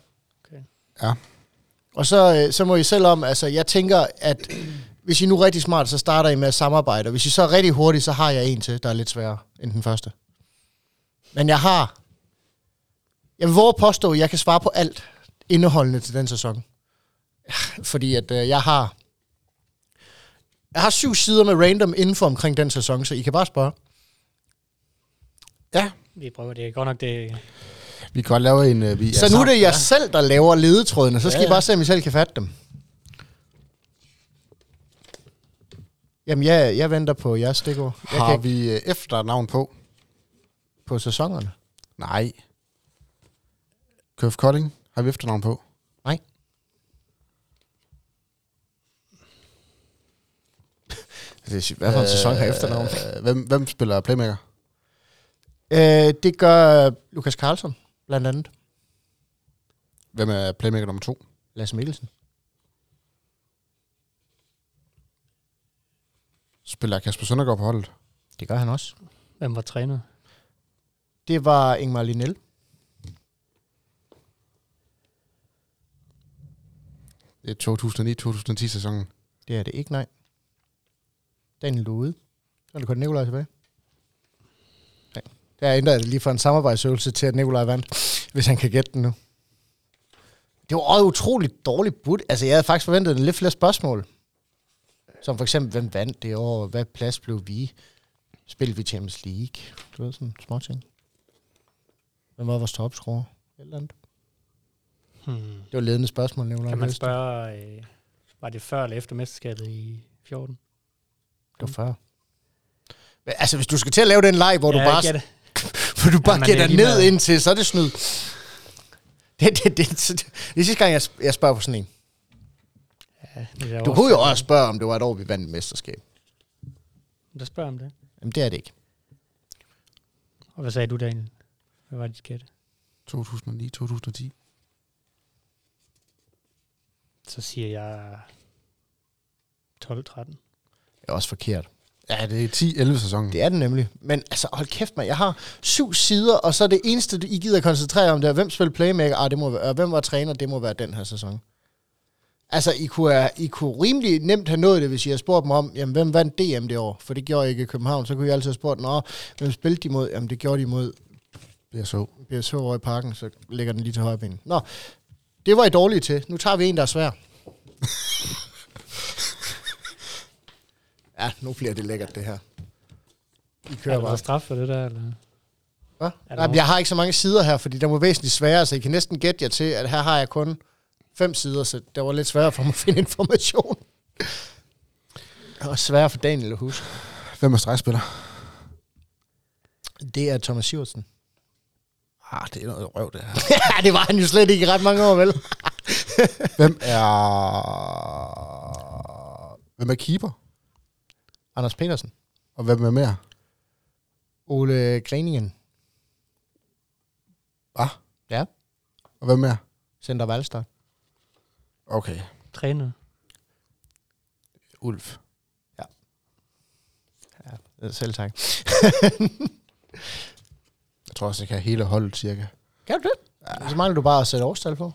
Ja. Og så, øh, så må I selv om, altså jeg tænker, at hvis I nu er rigtig smart, så starter I med at samarbejde. Og hvis I så er rigtig hurtigt, så har jeg en til, der er lidt sværere end den første. Men jeg har... Jeg vil våge påstå, at jeg kan svare på alt indeholdende til den sæson. Fordi at øh, jeg har... Jeg har syv sider med random info omkring den sæson, så I kan bare spørge. Ja, Vi prøver det. er Godt nok, det... vi kan godt lave en... Uh, vi, Så nu er det jer selv, der laver ledetrådene. Så skal Ja, I ja. bare se, om I selv kan fatte dem. Jamen, jeg, jeg venter på jeres stikord. Jeg Har kan vi uh, efternavn på? på sæsonerne. Nej. Køf Kolding har vi efternavn på. Det er, hvad for en sæson her efternavn? Øh, hvem, hvem spiller playmaker? Øh, det gør Lukas Carlson, blandt andet. Hvem er playmaker nummer to? Lasse Mikkelsen. Spiller Kasper Søndergaard på holdet? Det gør han også. Hvem var træner? Det var Ingmar Linell. Det er 2009-2010 sæsonen. Det er det ikke, nej. Daniel, ude. Så er det kun Nikolaj tilbage. Der jeg det lige fra en samarbejdsøvelse til, at Nikolaj vandt, hvis han kan gætte den nu. Det var også utroligt dårligt budt. Altså, jeg havde faktisk forventet lidt flere spørgsmål. Som for eksempel, hvem vandt det år? Hvad plads blev vi? Spillede vi Champions League? Du ved, sådan små ting. Hvem var vores topscorer? Et Eller andet. Hmm. Det var ledende spørgsmål, Nikolaj. Kan man spørge, øh, var det før eller efter mesterskabet i 14? Det var før. Men, altså, hvis du skal til at lave den leg, hvor du Ja, bare jeg gætter. For du bare Jamen, gætter det er lige ned meget. indtil, så er det snyd. Det, det, det, det, det, det sidste gang, jeg, jeg spørger på sådan en. Ja, det Du kunne jo også spørge, om det var et år, vi vandt et mesterskab. Der spørger om det. Jamen, det er det ikke. Og hvad sagde du, Daniel? Hvad var dit gæt? 2009-2010. Så siger jeg 12-13. Det er også forkert. Ja, det er 10-11 sæsonen. Det er den nemlig. Men altså, hold kæft, man. Jeg har syv sider, og så er det eneste, I gider koncentrere om, det er, hvem spiller playmaker, ah, det må være, og hvem var træner, det må være den her sæson. Altså, I kunne, have- I kunne rimelig nemt have nået det, hvis I havde spurgt mig om, jamen, hvem vandt DM det år? For det gjorde jeg ikke i København. Så kunne I altid have spurgt, nå, hvem spillede de mod? Jamen, det gjorde de mod BSH. BSH over i parken, så ligger den lige til højre ben. Nå, det var I dårlige til. Nu tager vi en, der er svær ja, nu bliver det lækkert, det her. I Er kører der bare. noget straf for det der? Eller? Hvad? Er Nej, men jeg har ikke så mange sider her, fordi der må væsentligt sværere, så I kan næsten gætte jer til, at her har jeg kun fem sider, så det var lidt sværere for mig at finde information. Var sværere for Daniel at huske. Hvem er stregspiller? Det er Thomas Sivertsen. Ah, det er noget røv, det her. ja, det var han jo slet ikke i ret mange år, vel? Hvem er... Hvem er keeper? Anders Petersen. Og hvem er mere? Ole Greningen. Hvad? Ja. Og hvem mere? Center Valstad. Okay. Træner? Ulf. Ja, selv tak. Jeg tror også, jeg kan hele holdet cirka. Kan du det? Ja. Så mangler du bare at sætte årstal på.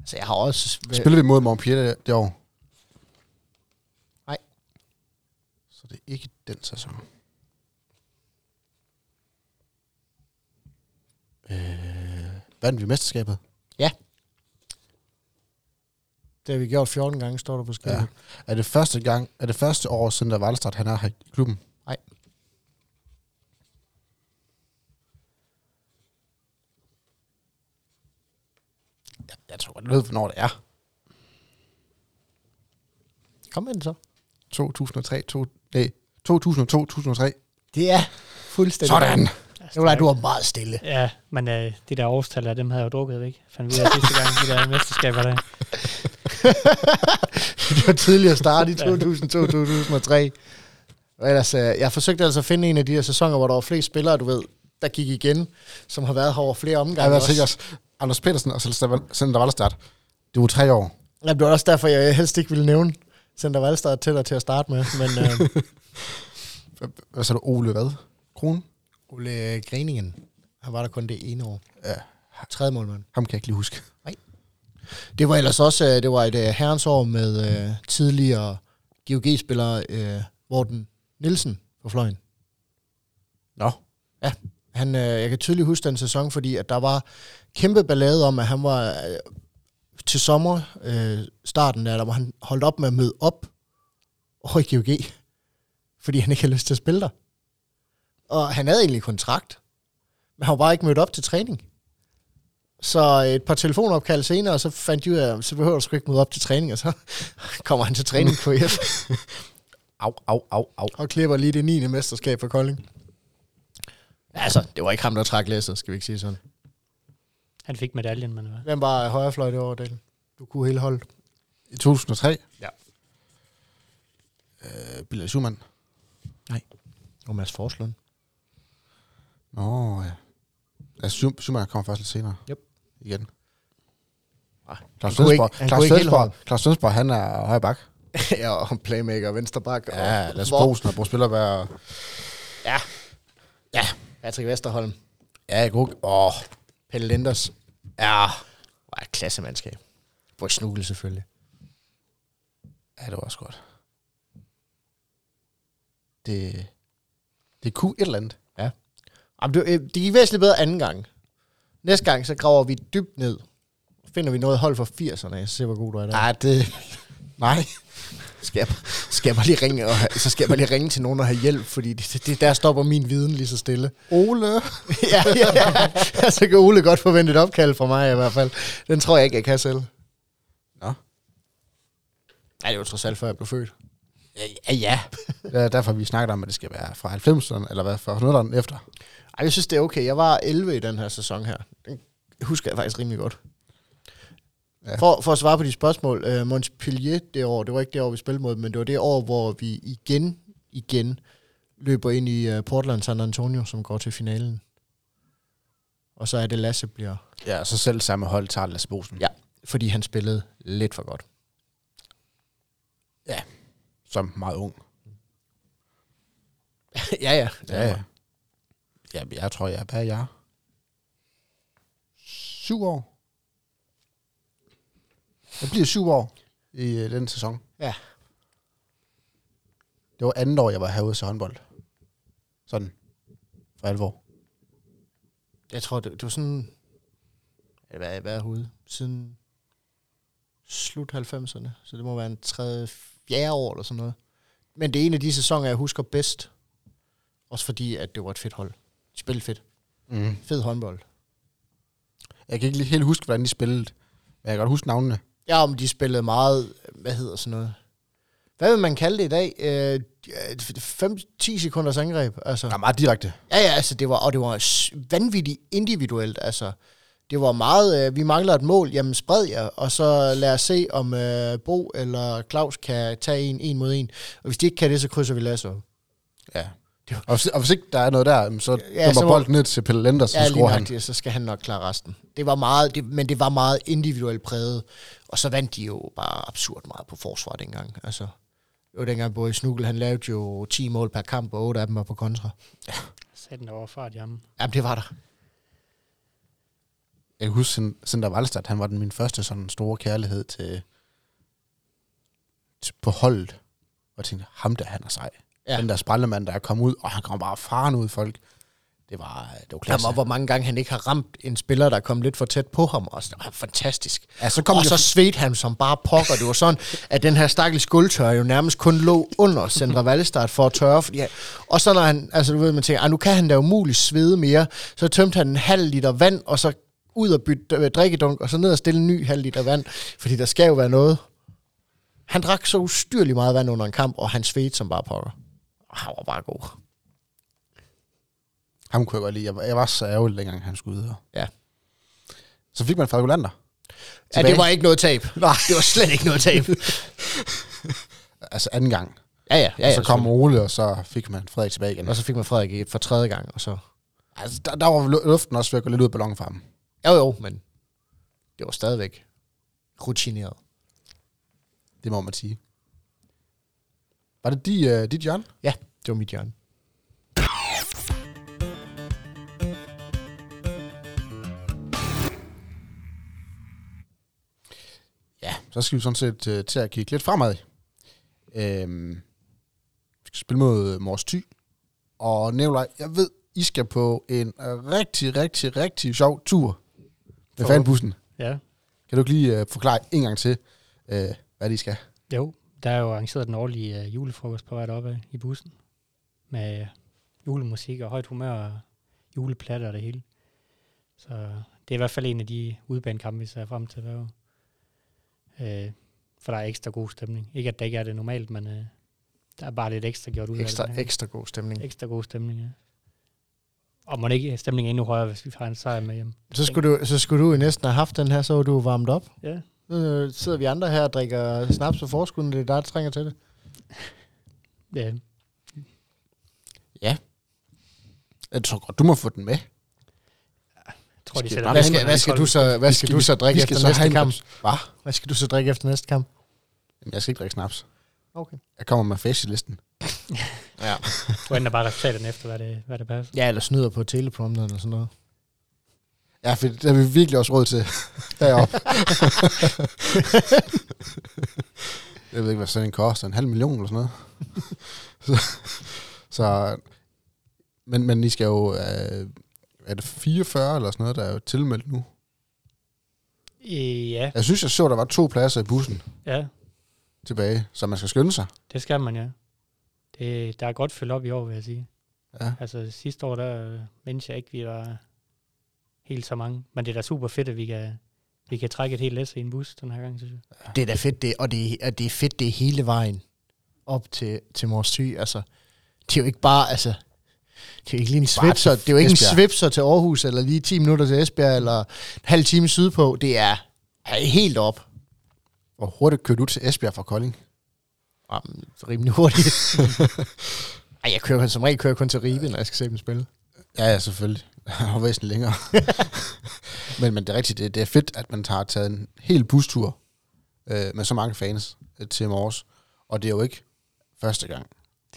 Altså, jeg har også... Spillede vi mod Montpellier det år? Nej. Så det er ikke den sæson. Øh, vandt vi mesterskabet? Det har vi gjort 14 gange, står der på skærmen. Ja. Er det første gang, er det første år siden, der Valstad, han er her i klubben? Nej. Jeg, jeg tror godt, jeg ved, hvornår det er. Kom med den så. 2003, to, nej, 2002, 2003. Det er fuldstændig... Sådan! Nikolaj, du var meget stille. Ja, men øh, de der årstal af dem havde jeg jo drukket væk. Fandt vi af sidste gang, de der mesterskaber der. det var tidligere start i Ja. 2002-2003. Og ellers, øh, jeg forsøgte altså at finde en af de her sæsoner, hvor der var flere spillere, du ved, der gik igen, som har været her over flere omgange. Jeg var sikkert Anders Petersen og Center Valstad. Det var tre år. Ja, det var også derfor, jeg helst ikke ville nævne Center Valstad til dig til at starte med. Men øh, Hvad- sagde du? Ole hvad? Kron? Ole Greningen, han var der kun det ene år. Ja. Tredje målmand. Ham kan jeg ikke lige huske. Det var ellers også øh, det var et øh, herrens år med øh, tidligere GOG-spiller øh, Morten Nielsen på fløjen. Nå. Han, øh, jeg kan tydeligt huske den sæson, fordi at der var kæmpe ballade om, at han var øh, til sommer, øh, starten der, der var han holdt op med at møde op over i GOG, fordi han ikke havde lyst til at spille der. Og han havde egentlig kontrakt, men han var bare ikke mødt op til træning. Så et par telefonopkald senere, så fandt de ud af, så behøver du sgu ikke møde op til træning, og så kommer han til træning på F Au, au, au, au. og klipper lige det 9. mesterskab for Kolding. Altså, det var ikke ham, der trak læsset, skal vi ikke sige sådan. Han fik medaljen, men hvad? Hvem var højrefløj det år, Daniel? Du kunne hele holdet. I 2003? Ja. Øh, Billy Schumann. Og Mads Forslund. Nå, ja. Altså, Schum- Schumann kommer først lidt senere. Yep. Igen. Ah, kunne Sønsborg, helt Sønsborg, han er højre bak. ja, og playmaker, venstre bak. Ja, og, Lars hvor- Bosen og Bo Spillerberg. Ja. Ja. Patrick Vesterholm. Ja, god. Åh, Pelle Linders. Ja. Og et klassemandskab. Hvor Snugel selvfølgelig. ja, det var også godt. Det, det kunne et eller andet. Jamen, det, øh, det gik væsentligt bedre anden gang. Næste gang, så graver vi dybt ned. Finder vi noget hold for 80'erne, så ser hvor god du er der. Nej, det... Nej. Skal jeg, skal jeg bare lige ringe, og så skal jeg bare lige ringe til nogen og have hjælp, fordi det, det, der stopper min viden lige så stille. Ole. ja, ja, ja. Så kan Ole godt forvente et opkald fra mig i hvert fald. Den tror jeg ikke, jeg kan selv. Nå. Nej, det var trods alt før jeg blev født. Ja, ja. Det er derfor, vi snakker om, at det skal være fra 90'erne, eller hvad, fra noget efter. Ej, jeg synes, det er okay. Jeg var 11 i den her sæson her. Den husker jeg faktisk rimelig godt. Ja. Ja. For, for at svare på de spørgsmål, uh, Montpellier det år, det var ikke det år, vi spillede mod, men det var det år, hvor vi igen, igen løber ind i uh, Portland San Antonio, som går til finalen. Og så er det Lasse bliver, Ja, så selv samme hold tager Lasse Bosen. Ja. fordi han spillede lidt for godt. Som meget ung. ja, ja. Ja, ja. Ja, jeg tror, jeg er, hvad er jeg? Syv år. Jeg bliver syv år i øh, den sæson. Ja. Det var andet år, jeg var herude til håndbold. Sådan. For alvor. Jeg tror, det, det var sådan... Hvad, hvad er hovedet? Siden slut 90'erne. Så det må være en tredje, fjerde år eller sådan noget. Men det er en af de sæsoner, jeg husker bedst. Også fordi, at det var et fedt hold. De spillede fedt. Mm. Fed håndbold. Jeg kan ikke lige helt huske, hvordan de spillede. Men jeg kan godt huske navnene. Ja, om de spillede meget... Hvad hedder sådan noget? Hvad vil man kalde det i dag? Øh, 5-10 sekunders angreb. Altså. Ja, meget direkte. Ja, ja, altså det var, og det var vanvittigt individuelt, altså. Det var meget, øh, vi mangler et mål, jamen spred jer, og så lad os se, om øh, Bo eller Claus kan tage en, en mod en. Og hvis de ikke kan det, så krydser vi Lasse op. Ja. Og hvis, og hvis ikke der er noget der, så Ja, ja, så må- bolden ned til Pelle Lender, så Ja, ja, skruer han. nøjagtigt, så skal han nok klare resten. Det var meget, det, men det var meget individuelt præget. Og så vandt de jo bare absurd meget på forsvar dengang. Altså, det var dengang Boris Snugel, han lavede jo 10 mål per kamp, og 8 af dem var på kontra. Sæt den over fart i ham. Jamen, det var der. Jeg kan huske, Sin- Sindre Wallstad, han var den min første sådan store kærlighed til, til på holdet. Og jeg tænkte, ham der, han er sej. Ja. Ja. Den der sprællemand, der er kommet ud, og han kommer bare faren ud, folk. Det var, det var klasse. Jamen, og hvor mange gange han ikke har ramt en spiller, der kom lidt for tæt på ham. Også. Det var fantastisk. Ja, så kom og så svedte han som bare pokker. Det var sådan, at den her stakkels guldtør jo nærmest kun lå under Sandra Vallestad for at tørre. Fordi, og så når han, altså du ved, man tænker, "Ej, nu kan han da umuligt svede mere, så tømte han en halv liter vand, og så ud og bytte øh, drikkedunk, og så ned og stille en ny halv liter vand, fordi der skal jo være noget. Han drak så ustyrligt meget vand under en kamp, og han svedte som bare pokker. Han var bare god. Ham kunne jeg godt lide. Jeg var, jeg var så ærgerlig, dengang han skulle ud. her. Ja. Så fik man Frederik Olander. Ja, det var ikke noget tab. Nej. Det var slet ikke noget tab. Altså anden gang. Ja, ja. ja, og så ja kom Ole, og så fik man Frederik tilbage igen. Og så fik man Frederik for tredje gang, og så... Altså, der, der var lu- luften også ved at gå lidt ud af ballonen for ham. Jo, jo, men det var stadigvæk rutineret. Det må man sige. Var det de, uh, dit hjørne? Ja, det var mit hjørne. Ja, så skal vi sådan set uh, til at kigge lidt fremad. Øhm, vi skal spille mod Mors Thy. Og Nævlej, jeg ved, I skal på en rigtig, rigtig, rigtig sjov tur med fanbussen. Ja, Kan du ikke lige uh, forklare en gang til, uh, hvad de skal? jo. Der er jo arrangeret den årlige uh, julefrokost på vej deroppe i bussen. Med julemusik og højt humør og juleplatter og det hele. Så det er i hvert fald en af de udbanekampe, vi ser frem til hver år. Øh, for der er ekstra god stemning. Ikke at det ikke er det normalt, men øh, der er bare lidt ekstra gjort ud Ekstra, af det. ekstra god stemning. Ekstra god stemning, ja. Og må ikke stemningen endnu højere, hvis vi har en sejr med hjem. Så skulle, du, så skulle du næsten have haft den her, så du varmet op. Ja, Nu sidder vi andre her og drikker snaps på forskunden, det er dig, der trænger til det. Ja, Jeg tror godt, du må få den med. jeg tror, de Skal sætter Hvad skal, hvad skal du så, hvad skal du så drikke skal efter så næste kamp? Hvad? Hvad skal du så drikke efter næste kamp? Jamen, jeg skal ikke drikke snaps. Okay. Jeg kommer med face-listen. Ja. Du ændrer bare resultaterne efter, hvad det, hvad det passer. ja, eller snyder på teleprompteren eller sådan noget. Ja, for det har vi virkelig også råd til heroppe. jeg ved ikke, hvad sådan en koster. En halv million eller sådan noget. så, så, men, men I skal jo... Øh, er det 44 eller sådan noget, der er jo tilmeldt nu? Ja, Jeg synes, jeg så, der var to pladser i bussen ja, tilbage, så man skal skynde sig. det skal man, ja. Det, der er godt fyldt op i år, vil jeg sige. Ja. Altså sidste år, der øh, mindes jeg ikke, vi var helt så mange. Men det er da super fedt, at vi kan, vi kan trække et helt læs i en bus den her gang, synes jeg. Det er da fedt, det, og det, og det er fedt, det er hele vejen op til, til Mors Thy. Altså, det er jo ikke bare, altså, det er jo ikke lige en svipser, til det er jo ikke Esbjerg. en svipser til Aarhus, eller lige 10 minutter til Esbjerg, eller en halv time sydpå. Det er, er helt op. Hvor hurtigt kører du til Esbjerg fra Kolding? Jamen, rimelig hurtigt. Ej, jeg kører som regel kører kun til Ribe, når jeg skal se dem spille. Ja, ja, selvfølgelig. Og væsentligt længere. men, men det er rigtigt, det, det er fedt, at man har taget en hel bustur øh, med så mange fans øh, til Mors. Og det er jo ikke første gang.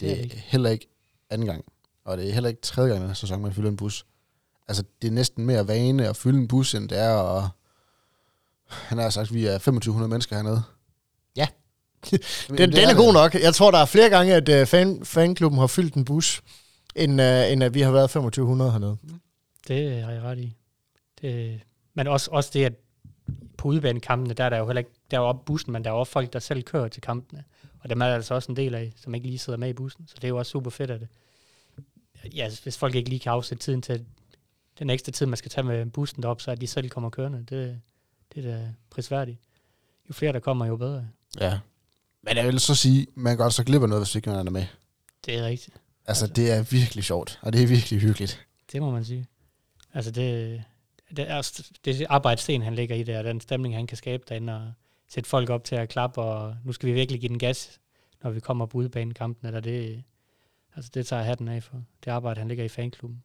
Det, Det er er det ikke. heller ikke anden gang. Og det er heller ikke tredje gang i den her sæson, man fylder en bus. Altså, det er næsten mere vane at fylde en bus, end det er at... Han har sagt, at vi er 2500 mennesker hernede. Ja. Den, den er god nok. Jeg tror, der er flere gange, at uh, fan, fanklubben har fyldt en bus, end, uh, end at vi har været 2500 hernede. Det har jeg ret i. Det, men også, også det, at på udebanekampene, der er der jo heller ikke, der er jo op bussen, men der er jo også folk, der selv kører til kampene. Og dem er der altså også en del af, som ikke lige sidder med i bussen. Så det er jo også super fedt, at det, ja, hvis folk ikke lige kan afsætte tiden til den ekstra tid, man skal tage med bussen derop, så at de selv kommer kørende. Det, det er da prisværdigt. Jo flere der kommer, jo bedre. Ja. Men jeg vil så sige, man kan godt så glip af noget, hvis ikke man er med. Det er rigtigt. Altså, Altså. det er virkelig sjovt, og det er virkelig hyggeligt. Det må man sige. Altså det, det er det arbejdssten, han ligger i der, og den stemning, han kan skabe derinde, og sætte folk op til at klappe, og nu skal vi virkelig give den gas, når vi kommer på udebanekampen, eller det, altså det tager jeg hatten af for, det arbejde, han ligger i fanklubben.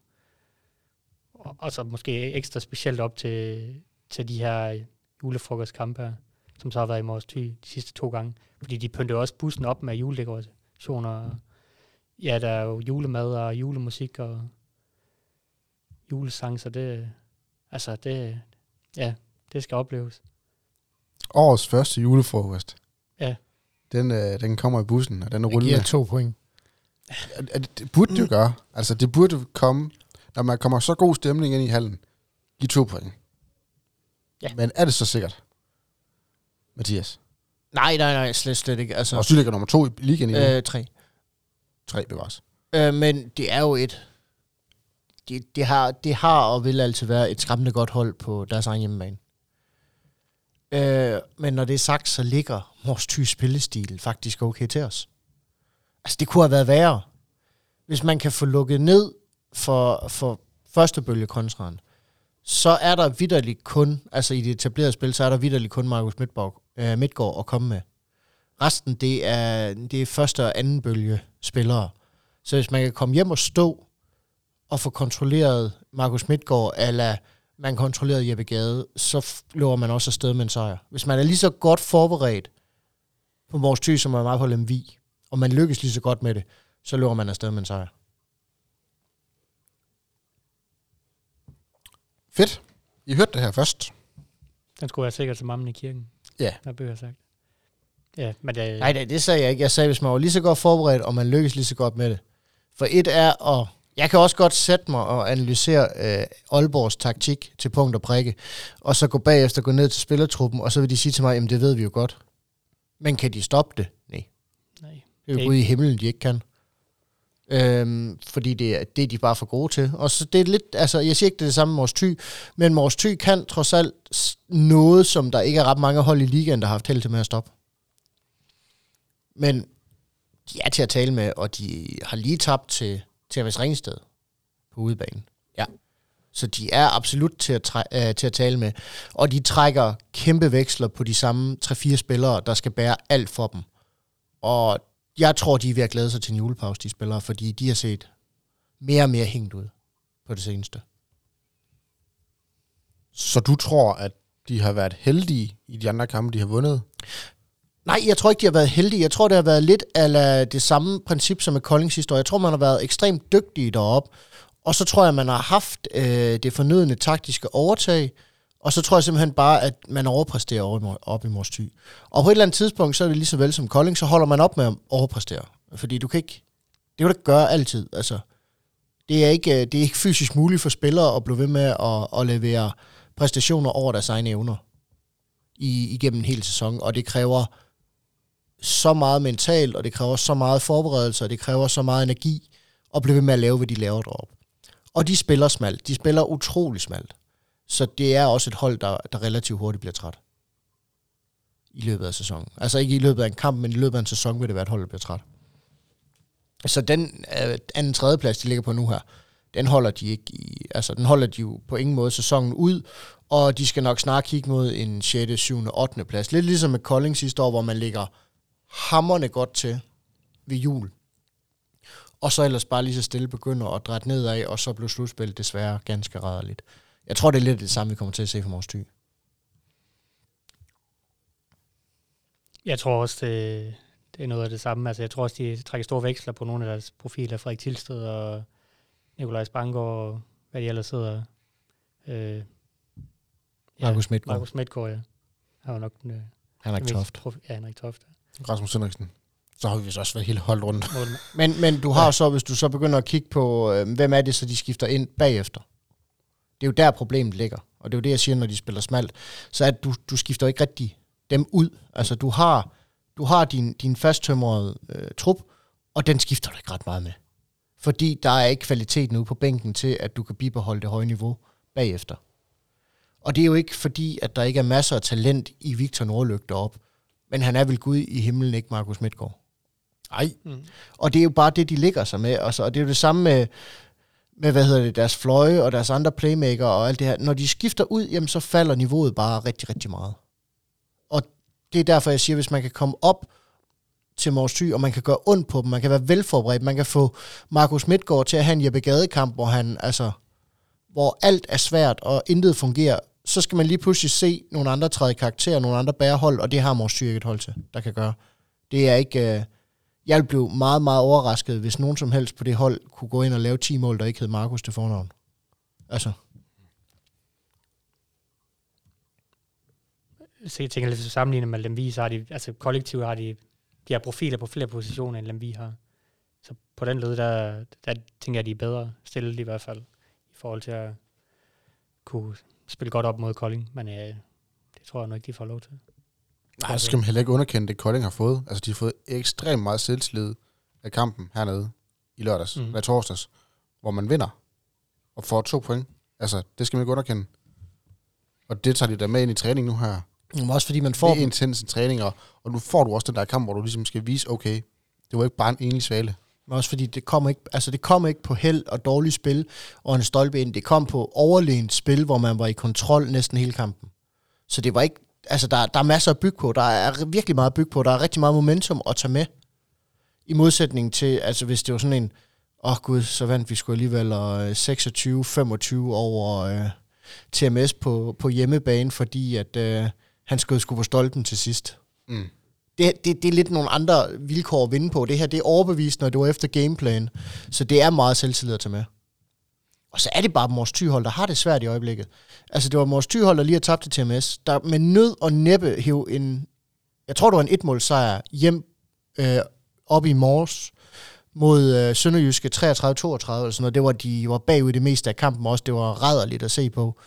Og, og så måske ekstra specielt op til, til de her julefrokostkampe her, som så har været i Mors Thy de sidste to gange, fordi de pyntede også bussen op med juledekorationer, ja, der er jo julemad og julemusik, og julesang, så det, altså det, ja, det skal opleves. Årets første julefrokost. Ja. Den, øh, den kommer i bussen, og den er Det giver rullende. to point. Er- er Det, det burde det jo gøre. Altså, det burde komme, når man kommer så god stemning ind i hallen. Giv to point. Ja. Men er det så sikkert? Mathias. Nej, nej, nej, slet, slet ikke. Altså, Og ligger nummer to i ligaen i øh. øh, tre. Tre bevares. Øh, men det er jo et... Det, det, har, det har og vil altid være et skræmmende godt hold på deres egen hjemmebane. Øh, men når det er sagt, så ligger vores tyske spillestil faktisk okay til os. Altså, det kunne have været værre. Hvis man kan få lukket ned for, for første bølge kontraen, så er der vidderligt kun, altså i det etablerede spil, så er der vidderligt kun Markus Midtborg, øh, Midtgaard at komme med. Resten, det er, det er første og anden bølge spillere. Så hvis man kan komme hjem og stå og få kontrolleret Markus Midtgaard, eller man kontrolleret Jeppe Gade, så løber man også afsted med en sejr. Hvis man er lige så godt forberedt på vores ty, som man meget på Lemvi, og man lykkes lige så godt med det, så løber man afsted med en sejr. Fedt. I hørte det her først. Den skulle være sikker til mammen i kirken. Ja. Hvad bør jeg sagt? Ja, men det, Nej, nej, det sagde jeg ikke. Jeg sagde, hvis man var lige så godt forberedt, og man lykkes lige så godt med det. For et er at... Jeg kan også godt sætte mig og analysere øh, Aalborgs taktik til punkt og prikke, og så gå bagefter gå ned til spillertruppen, og så vil de sige til mig, jamen det ved vi jo godt. Men kan de stoppe det? Nej. nej. Det er jo Gud i himlen, de ikke kan. Øhm, fordi det er, det er de bare for gode til. Og så det er lidt, altså jeg siger ikke det er det samme med Mors Thy, men Mors Thy kan trods alt noget, som der ikke er ret mange hold i ligaen, der har haft held til med at stoppe. Men de er til at tale med, og de har lige tabt til, til Avis Ringsted på udebanen. Ja. Så de er absolut til at, træ, øh, til at tale med. Og de trækker kæmpe veksler på de samme 3-4 spillere, der skal bære alt for dem. Og jeg tror, de er ved at glæde sig til en julepause, de spillere, fordi de har set mere og mere hængt ud på det seneste. Så du tror, at de har været heldige i de andre kampe, de har vundet? Nej, jeg tror ikke, de har været heldige. Jeg tror, det har været lidt af det samme princip som med Kolding sidste år. Jeg tror, man har været ekstremt dygtige derop. Og så tror jeg, man har haft øh, det fornødende taktiske overtag. Og så tror jeg simpelthen bare, at man overpræsterer op i Mors Thy. Og på et eller andet tidspunkt, så er det lige så vel som Kolding, så holder man op med at overpræstere. Fordi du kan ikke... Det kan du ikke gøre altid. Altså, det er ikke, øh, det er ikke fysisk muligt for spillere at blive ved med at, at levere præstationer over deres egne evner i, igennem en hel sæson. Og det kræver så meget mentalt, og det kræver så meget forberedelse, og det kræver så meget energi at blive ved med at lave, hvad de laver deroppe. Og de spiller smalt. De spiller utrolig smalt. Så det er også et hold, der, der relativt hurtigt bliver træt. I løbet af sæsonen. Altså ikke i løbet af en kamp, men i løbet af en sæson vil det være et hold, der bliver træt. Så den øh, anden tredje plads, de ligger på nu her, den holder de ikke i, altså den holder de jo på ingen måde sæsonen ud, og de skal nok snart kigge mod en 6., 7., 8. plads. Lidt ligesom med Kolding sidste år, hvor man ligger hammerne godt til ved jul. Og så ellers bare lige så stille begynder at dreje nedad, og så blev slutspillet desværre ganske rædderligt. Jeg tror, det er lidt det samme, vi kommer til at se for Mors Thy. Jeg tror også, det, det er noget af det samme. Altså, jeg tror også, de trækker store veksler på nogle af deres profiler. Frederik Tilsted og Nikolaj Spangård, og hvad de ellers sidder. Øh, ja, Markus Midtgaard. Markus Midtgaard, ja. Han var nok den, øh, Henrik Toft. Ja, Henrik Toft. Rasmus Henriksen. Så har vi så også været helt holdt rundt. men, men du har ja. så, hvis du så begynder at kigge på, øh, hvem er det, så de skifter ind bagefter. Det er jo der problemet ligger. Og det er jo det, jeg siger, når de spiller smalt. Så at du, du skifter ikke rigtig dem ud. Altså du har, du har din, din fasttømrede øh, trup, og den skifter du ikke ret meget med. Fordi der er ikke kvalitet nu på bænken til, at du kan bibeholde det høje niveau bagefter. Og det er jo ikke fordi, at der ikke er masser af talent i Victor Nordløg deroppe. Men han er vel Gud i himlen, ikke Markus Midtgaard? Nej. Mm. Og det er jo bare det, de ligger sig med. Og, så, og det er jo det samme med, med, hvad hedder det, deres fløje og deres andre playmaker og alt det her. Når de skifter ud, jamen så falder niveauet bare rigtig, rigtig meget. Og det er derfor, jeg siger, hvis man kan komme op til Mors Thy, og man kan gøre ondt på dem, man kan være velforberedt, man kan få Markus Midtgaard til at have en Jeppe Gadekamp, hvor han, altså, hvor alt er svært, og intet fungerer, så skal man lige pludselig se nogle andre træde karakterer, nogle andre bærehold, og det har Mors Thy et hold til, der kan gøre. Det er ikke... Øh, jeg blev meget, meget overrasket, hvis nogen som helst på det hold kunne gå ind og lave 10 mål, der ikke hed Markus til fornavn. Altså. Så jeg tænker lidt så sammenlignet med Lemvi, så har de, altså kollektivt har de, de har profiler på flere positioner, end Lemvi har. Så på den led, der, der tænker jeg, de er bedre stillet i hvert fald, i forhold til at kunne spille godt op mod Kolding, men øh, det tror jeg nok ikke, de får lov til. Nej, så skal man heller ikke underkende det, Kolding har fået. Altså, de har fået ekstremt meget selvslid af kampen hernede i lørdags, mm. eller torsdags, hvor man vinder og får to point. Altså, det skal man ikke underkende. Og det tager de da med ind i træning nu her. Men også fordi man får... Det er intense træninger, og nu får du også den der kamp, hvor du ligesom skal vise, okay, det var ikke bare en enlig svale. Men også fordi det kommer ikke, altså det kom ikke på held og dårligt spil og en stolpe ind. Det kom på overlegent spil, hvor man var i kontrol næsten hele kampen. Så det var ikke, altså der, der er masser at bygge på. Der er virkelig meget at bygge på. Der er rigtig meget momentum at tage med. I modsætning til, altså hvis det var sådan en, åh oh gud, så vandt vi sgu alligevel 26-25 øh, over øh, TMS på, på hjemmebane, fordi at øh, han skulle skulle på stolpen til sidst. Mm. Det, det, det er lidt nogle andre vilkår at vinde på. Det her det er overbevist, når det var efter gameplan. Så det er meget selvtillid at tage med. Og så er det bare Mors Tyhold, der har det svært i øjeblikket. Altså, det var Mors Tyhold, der lige har tabt til TMS, der med nød og næppe hæv en, jeg tror, det var en etmålsejr hjem øh, op i Mors mod øh, Sønderjyske 33-32 eller sådan noget. Det var, de var bagud det meste af kampen også. Det var rædderligt at se på.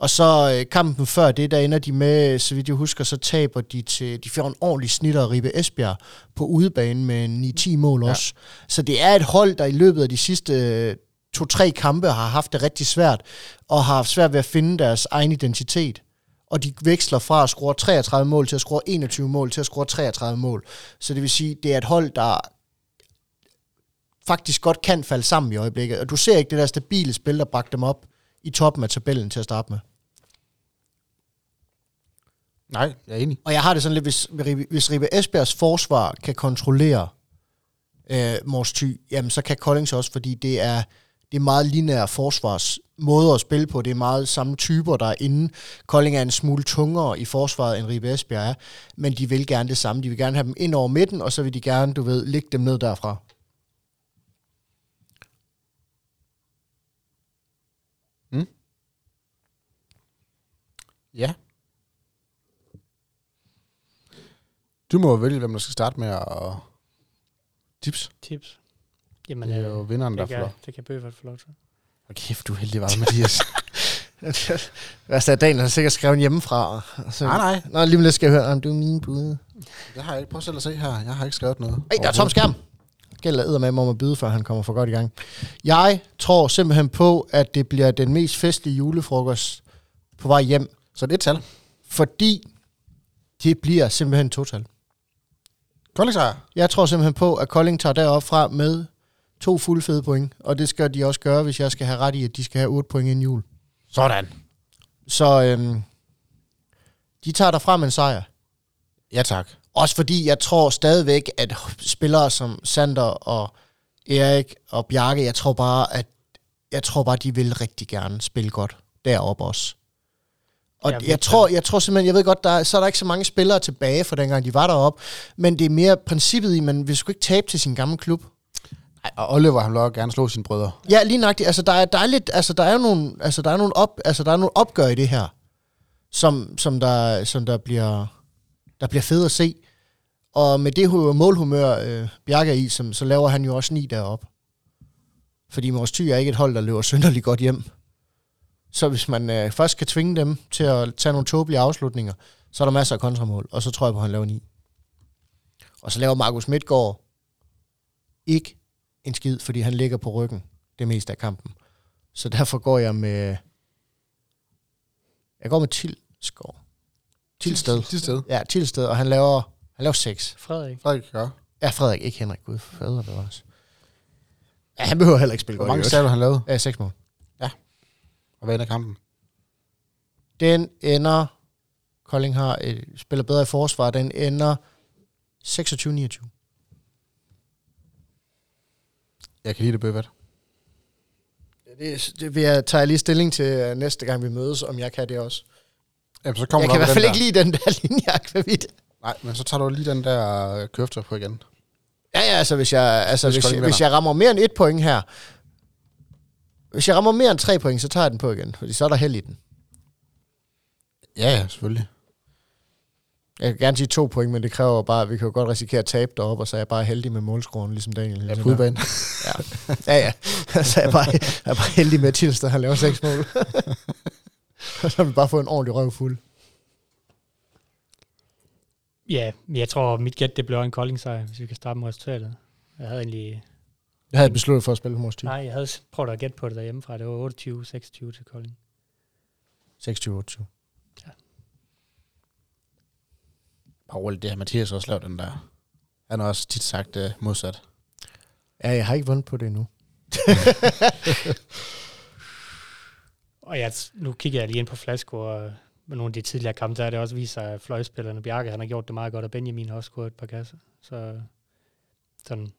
Og så øh, kampen før det, der ender de med, så vidt jeg husker, så taber de til, de får en ordentlig snitter af Ribe Esbjerg på udebane med 9-10 mål ja. også. Så det er et hold, der i løbet af de sidste øh, to-tre kampe har haft det rigtig svært, og har haft svært ved at finde deres egen identitet. Og de veksler fra at score 33 mål til at score 21 mål til at score 33 mål. Så det vil sige, det er et hold, der faktisk godt kan falde sammen i øjeblikket. Og du ser ikke det der stabile spil, der bragte dem op i toppen af tabellen til at starte med. Nej, jeg er enig. Og jeg har det sådan lidt, hvis, hvis Ribe Esbjergs forsvar kan kontrollere øh, Mors Thy, jamen så kan Kolding så også, fordi det er, det er meget lineære forsvars måde at spille på. Det er meget samme typer, der er inde. Kolding er en smule tungere i forsvaret, end Ribe Esbjerg er, men de vil gerne det samme. De vil gerne have dem ind over midten, og så vil de gerne, du ved, lægge dem ned derfra. Ja. Du må vælge, hvem der skal starte med at tips. Tips. Jamen, Det er jo øh, vinderen, der får. det kan Bøfert få lov til. Og kæft, du er heldig, var Mathias. Altså, Daniel har sikkert skrevet hjemmefra. og Så, nej, nej. Nå, lige lidt skal jeg høre, om du er min bud. Det har jeg ikke. Prøv selv at se her. Jeg har ikke skrevet noget. Ej, der er tom skærm. Gælder æder med om at byde, før han kommer for godt i gang. Jeg tror simpelthen på, at det bliver den mest festlige julefrokost på vej hjem, Så det er et tal. fordi det bliver simpelthen total. Kolding sejr. Jeg tror simpelthen på, at Kolding tager derop fra med to fulde fede point, og det skal de også gøre, hvis jeg skal have ret i, at de skal have 8 point inden jul. Sådan. Så øhm, de tager derfra med en sejr. Ja, tak. Også fordi jeg tror stadigvæk, at spillere som Sander og Erik og Bjarke, jeg tror bare, at jeg tror bare, de vil rigtig gerne spille godt deroppe også. Og ja, jeg tror, jeg tror simpelthen, jeg ved godt, der er, så er der ikke så mange spillere tilbage fra dengang de var deroppe, men det er mere princippet i, man vil sgu ikke tabe til sin gamle klub. Ej, og Oliver, han vil også gerne slå sine brødre. Ja, lige nøjagtigt. Altså, der er, der er lidt, altså, der er nogle, altså, der er nogle, op, altså, der er nogle opgør i det her, som, som, der, som der, bliver, der bliver fedt at se. Og med det hu- målhumør, øh, Bjarke er i, som, så laver han jo også ni deroppe. Fordi Mors Thy er ikke et hold, der løber synderligt godt hjem. Så hvis man øh, først kan tvinge dem til at tage nogle tåbelige afslutninger, så er der masser af kontramål, og så tror jeg på, at han laver ni. Og så laver Markus Midtgaard ikke en skid, fordi han ligger på ryggen det meste af kampen. Så derfor går jeg med... Jeg går med Tilskov. Tilsted. Tilsted. Ja, Tilsted, og han laver, han laver seks. Frederik. Frederik, ja. Ja, Frederik, ikke Henrik. Gud, fader det også. Ja, han behøver heller ikke spille Hvor godt. mange i øvrigt. sagde du, han lavede? Ja, seks mål. Og hvad ender kampen? Den ender... Kolding har et, spiller bedre i forsvar. Den ender 26-29. Jeg kan lide det, Bøbert. Det, det vil jeg tage lige stilling til øh, næste gang, vi mødes, om jeg kan det også. Jamen, så kommer Jeg kan i hvert fald ikke lide den der linje akvavit. Nej, men så tager du lige den der øh, køfter på igen. Ja, ja, altså hvis jeg, altså, Hvis hvis, jeg, hvis jeg rammer mere end et point her, hvis jeg rammer mere end tre point, så tager jeg den på igen, fordi så er der held i den. Ja, ja, selvfølgelig. Jeg kan gerne sige to point, men det kræver bare, at vi kan jo godt risikere at tabe deroppe, og så er jeg bare heldig med målscoren, ligesom Daniel. Ja, Ligesom på der. Ja, ja. så er jeg bare, jeg er bare heldig med, at Tilsted har lavet seks mål. så har vi bare fået en ordentlig røv fuld. Ja, men jeg tror, mit gæt, det bliver en Kolding-sejr, hvis vi kan starte med resultatet. Jeg havde egentlig... Jeg havde besluttet for at spille på Mors Nej, jeg havde prøvet at gætte på det derhjemmefra. Det var 28-26 til Kolding. 26-28. Bare roligt, det har Mathias også lavet den der. Han har også tit sagt uh, modsat. Ja, jeg har ikke vundet på det endnu. Og jeg, nu kigger jeg lige ind på Flasko, og med nogle af de tidligere kampe, der er det også vist sig, at fløjspillerne Bjarke, han har gjort det meget godt, og Benjamin har også scoret et par kasser. Så sådan,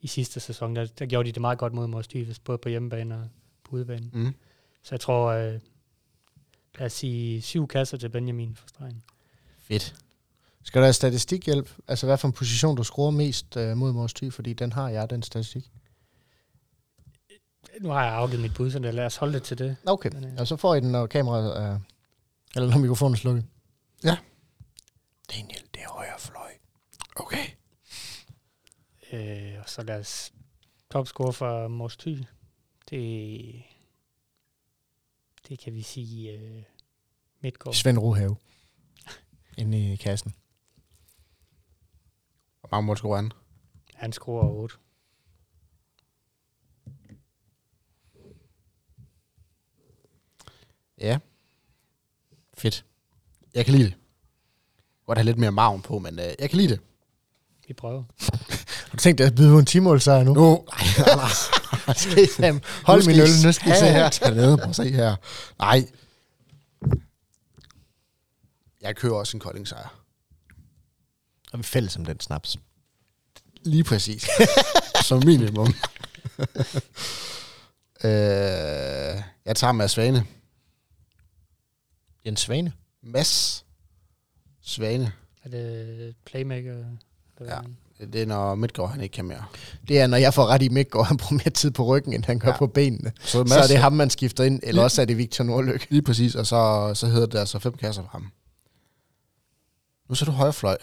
i sidste sæson, der, der gjorde de det meget godt mod Mors Dyves, både på hjemmebane og på udebane. Mm. Så jeg tror, øh, lad os sige syv kasser til Benjamin for stregen. Fedt. Skal der have statistikhjælp? Altså, hvad for en position, du scorer mest øh, mod Mors Thy? Fordi den har jeg, den statistik. Nu har jeg afgivet mit bud, så lad os holde det til det. Okay. Men, øh, Og så får I den, når kameraet er... Eller når mikrofonen er slukket. Ja. Daniel, det er højre fløj. Okay. Øh, og så lad os topscore for Mors Thy. Det, det kan vi sige øh, Midtgaard. Svend Rohave. Inde i kassen. Hvor mange mål scorer han? Han scorer 8. Ja. Fedt. Jeg kan lide det. Godt have lidt mere maven på, men uh, jeg kan lide det. Vi prøver. Tænkt dig at byde på en 10 sejr nu? Nu, nej, nej, hold min øl, nu skal I se her. Tag ned, prøv se her. Nej. Jeg kører også en kolding sejr. Og vi fælles om den snaps. Lige præcis. Som minimum. øh, jeg tager Mads Svane. Jens Svane. Mads Svane. Er det playmaker? Ja. Det er, når Midtgaard han ikke kan mere. Det er, når jeg får ret i går han bruger mere tid på ryggen, end han gør Ja. på benene. Så, Så er det ham, man skifter ind, eller også er det Victor Nordløk. Lige præcis, og så, så hedder det altså fem kasser for ham. Nu så du højrefløj.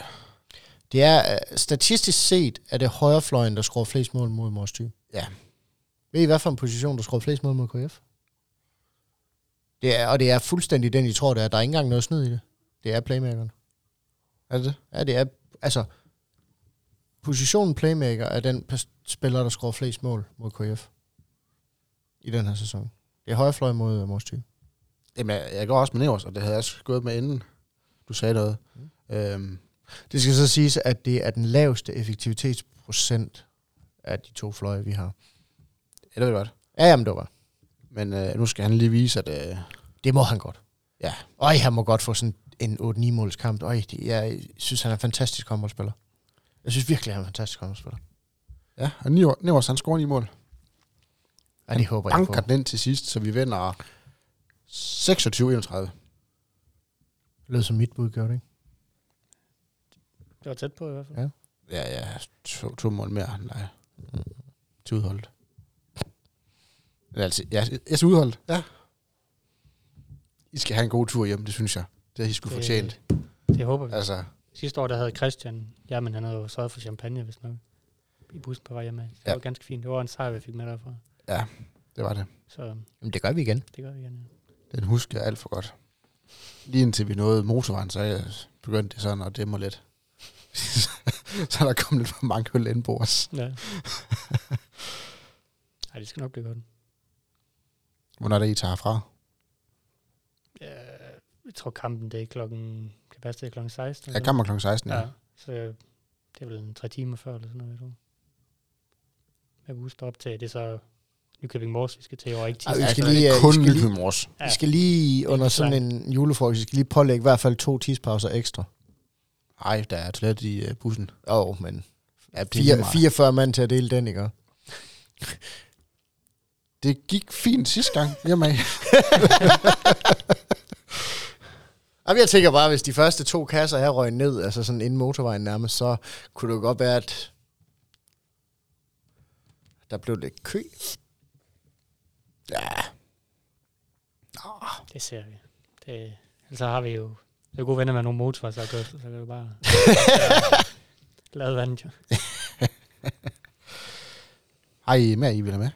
Det er, øh, statistisk set, er det højrefløjen, der scorer flest mål mod Mors Thy. Ja. Ved I, hvad for en position, der scorer flest mål mod KF? Det er, og det er fuldstændig den, I tror, det er. Der er ikke engang noget snyd i det. Det er playmakeren. Er det det? Ja, det er, altså, positionen playmaker er den spiller, der scorer flest mål mod KF i den her sæson. Det er højrefløj mod uh, Mors Thy. Jamen, jeg, jeg går også med Nevers, og det havde jeg også gået med inden du sagde noget. Mm. Øhm, Det skal så siges, at det er den laveste effektivitetsprocent af de to fløje, vi har. ja, det ved jeg godt. Ja, jamen, det var. Men øh, nu skal han lige vise, at... Øh, Det må han godt. Ja. Øj, han må godt få sådan en 8-9 måls kamp. Øj, det, jeg synes, han er en fantastisk håndboldspiller. Jeg synes virkelig, han er en fantastisk håndboldspiller. ja, og Nevers han scorer ni mål. Ja, det håber jeg Banker på. den til sidst, så vi vinder 26-31. Det lød som mit bud, gør det ikke? Det var tæt på i hvert fald. Ja. Ja, ja, to, to mål mere. Nej, til udholdet. Altså, ja, jeg er til udholdet. Ja. I skal have en god tur hjem, det synes jeg. Det har I sgu fortjent. Det håber vi. Altså, Sidste år, der havde Christian, ja, men han havde jo sørget for champagne, hvis nok, i bussen på vej hjemme. Det Ja. var ganske fint. Det var en sejr, vi fik med derfra. det var det. Så Jamen, det gør vi igen. det gør vi igen. Ja. Den husker jeg alt for godt. Lige indtil vi nåede motorvejen, så begyndte det sådan at dæmme lidt. så er der kommet lidt for mange øl ind på os. ja. Ej, det skal nok blive godt. Hvornår er det, I tager fra? Ja, jeg tror kampen, det er klokken, det er klokken 16. Jeg kommer kl. 16. Ja. Ja, så det er vel en tre timer før, eller sådan noget, jeg tror. Jeg kan huske op til, det er så Nykøbing Mors, vi skal til, og ikke vi tirsdag. skal så det lige, øh, kun vi skal lige- Nykøbing Mors. Ja. Vi skal lige under sådan en julefrokost, vi skal lige pålægge i hvert fald to tidspauser ekstra. Ej, der er toilet i uh, bussen. Åh, oh, men Ja, det, er lige fire, meget. 44 mand til at dele den, ikke? det gik fint sidste gang. Jamen, Jamen, jeg tænker bare, hvis de første to kasser her røg ned, altså sådan inden motorvejen nærmest, så kunne det jo godt være, at der blev lidt kø. ja, Det ser vi. Det, altså har vi jo, det er gode venner med nogle motorer, så kan, så kan du bare lade vandet jo. har I mere, I vil have med?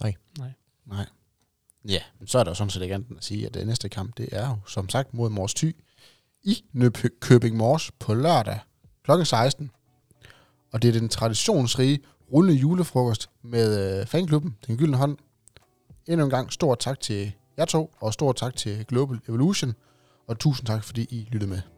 Nej. Nej. Nej. Ja, men så er der jo sådan set ikke andet at sige, at det næste kamp, det er jo som sagt mod Mors Thy i Købing Mors på lørdag kl. 16. Og det er den traditionsrige rullende julefrokost med øh, fanklubben, Den Gyldne Hånd. Endnu en gang stor tak til jer to, og stor tak til Global Evolution, og tusind tak, fordi I lyttede med.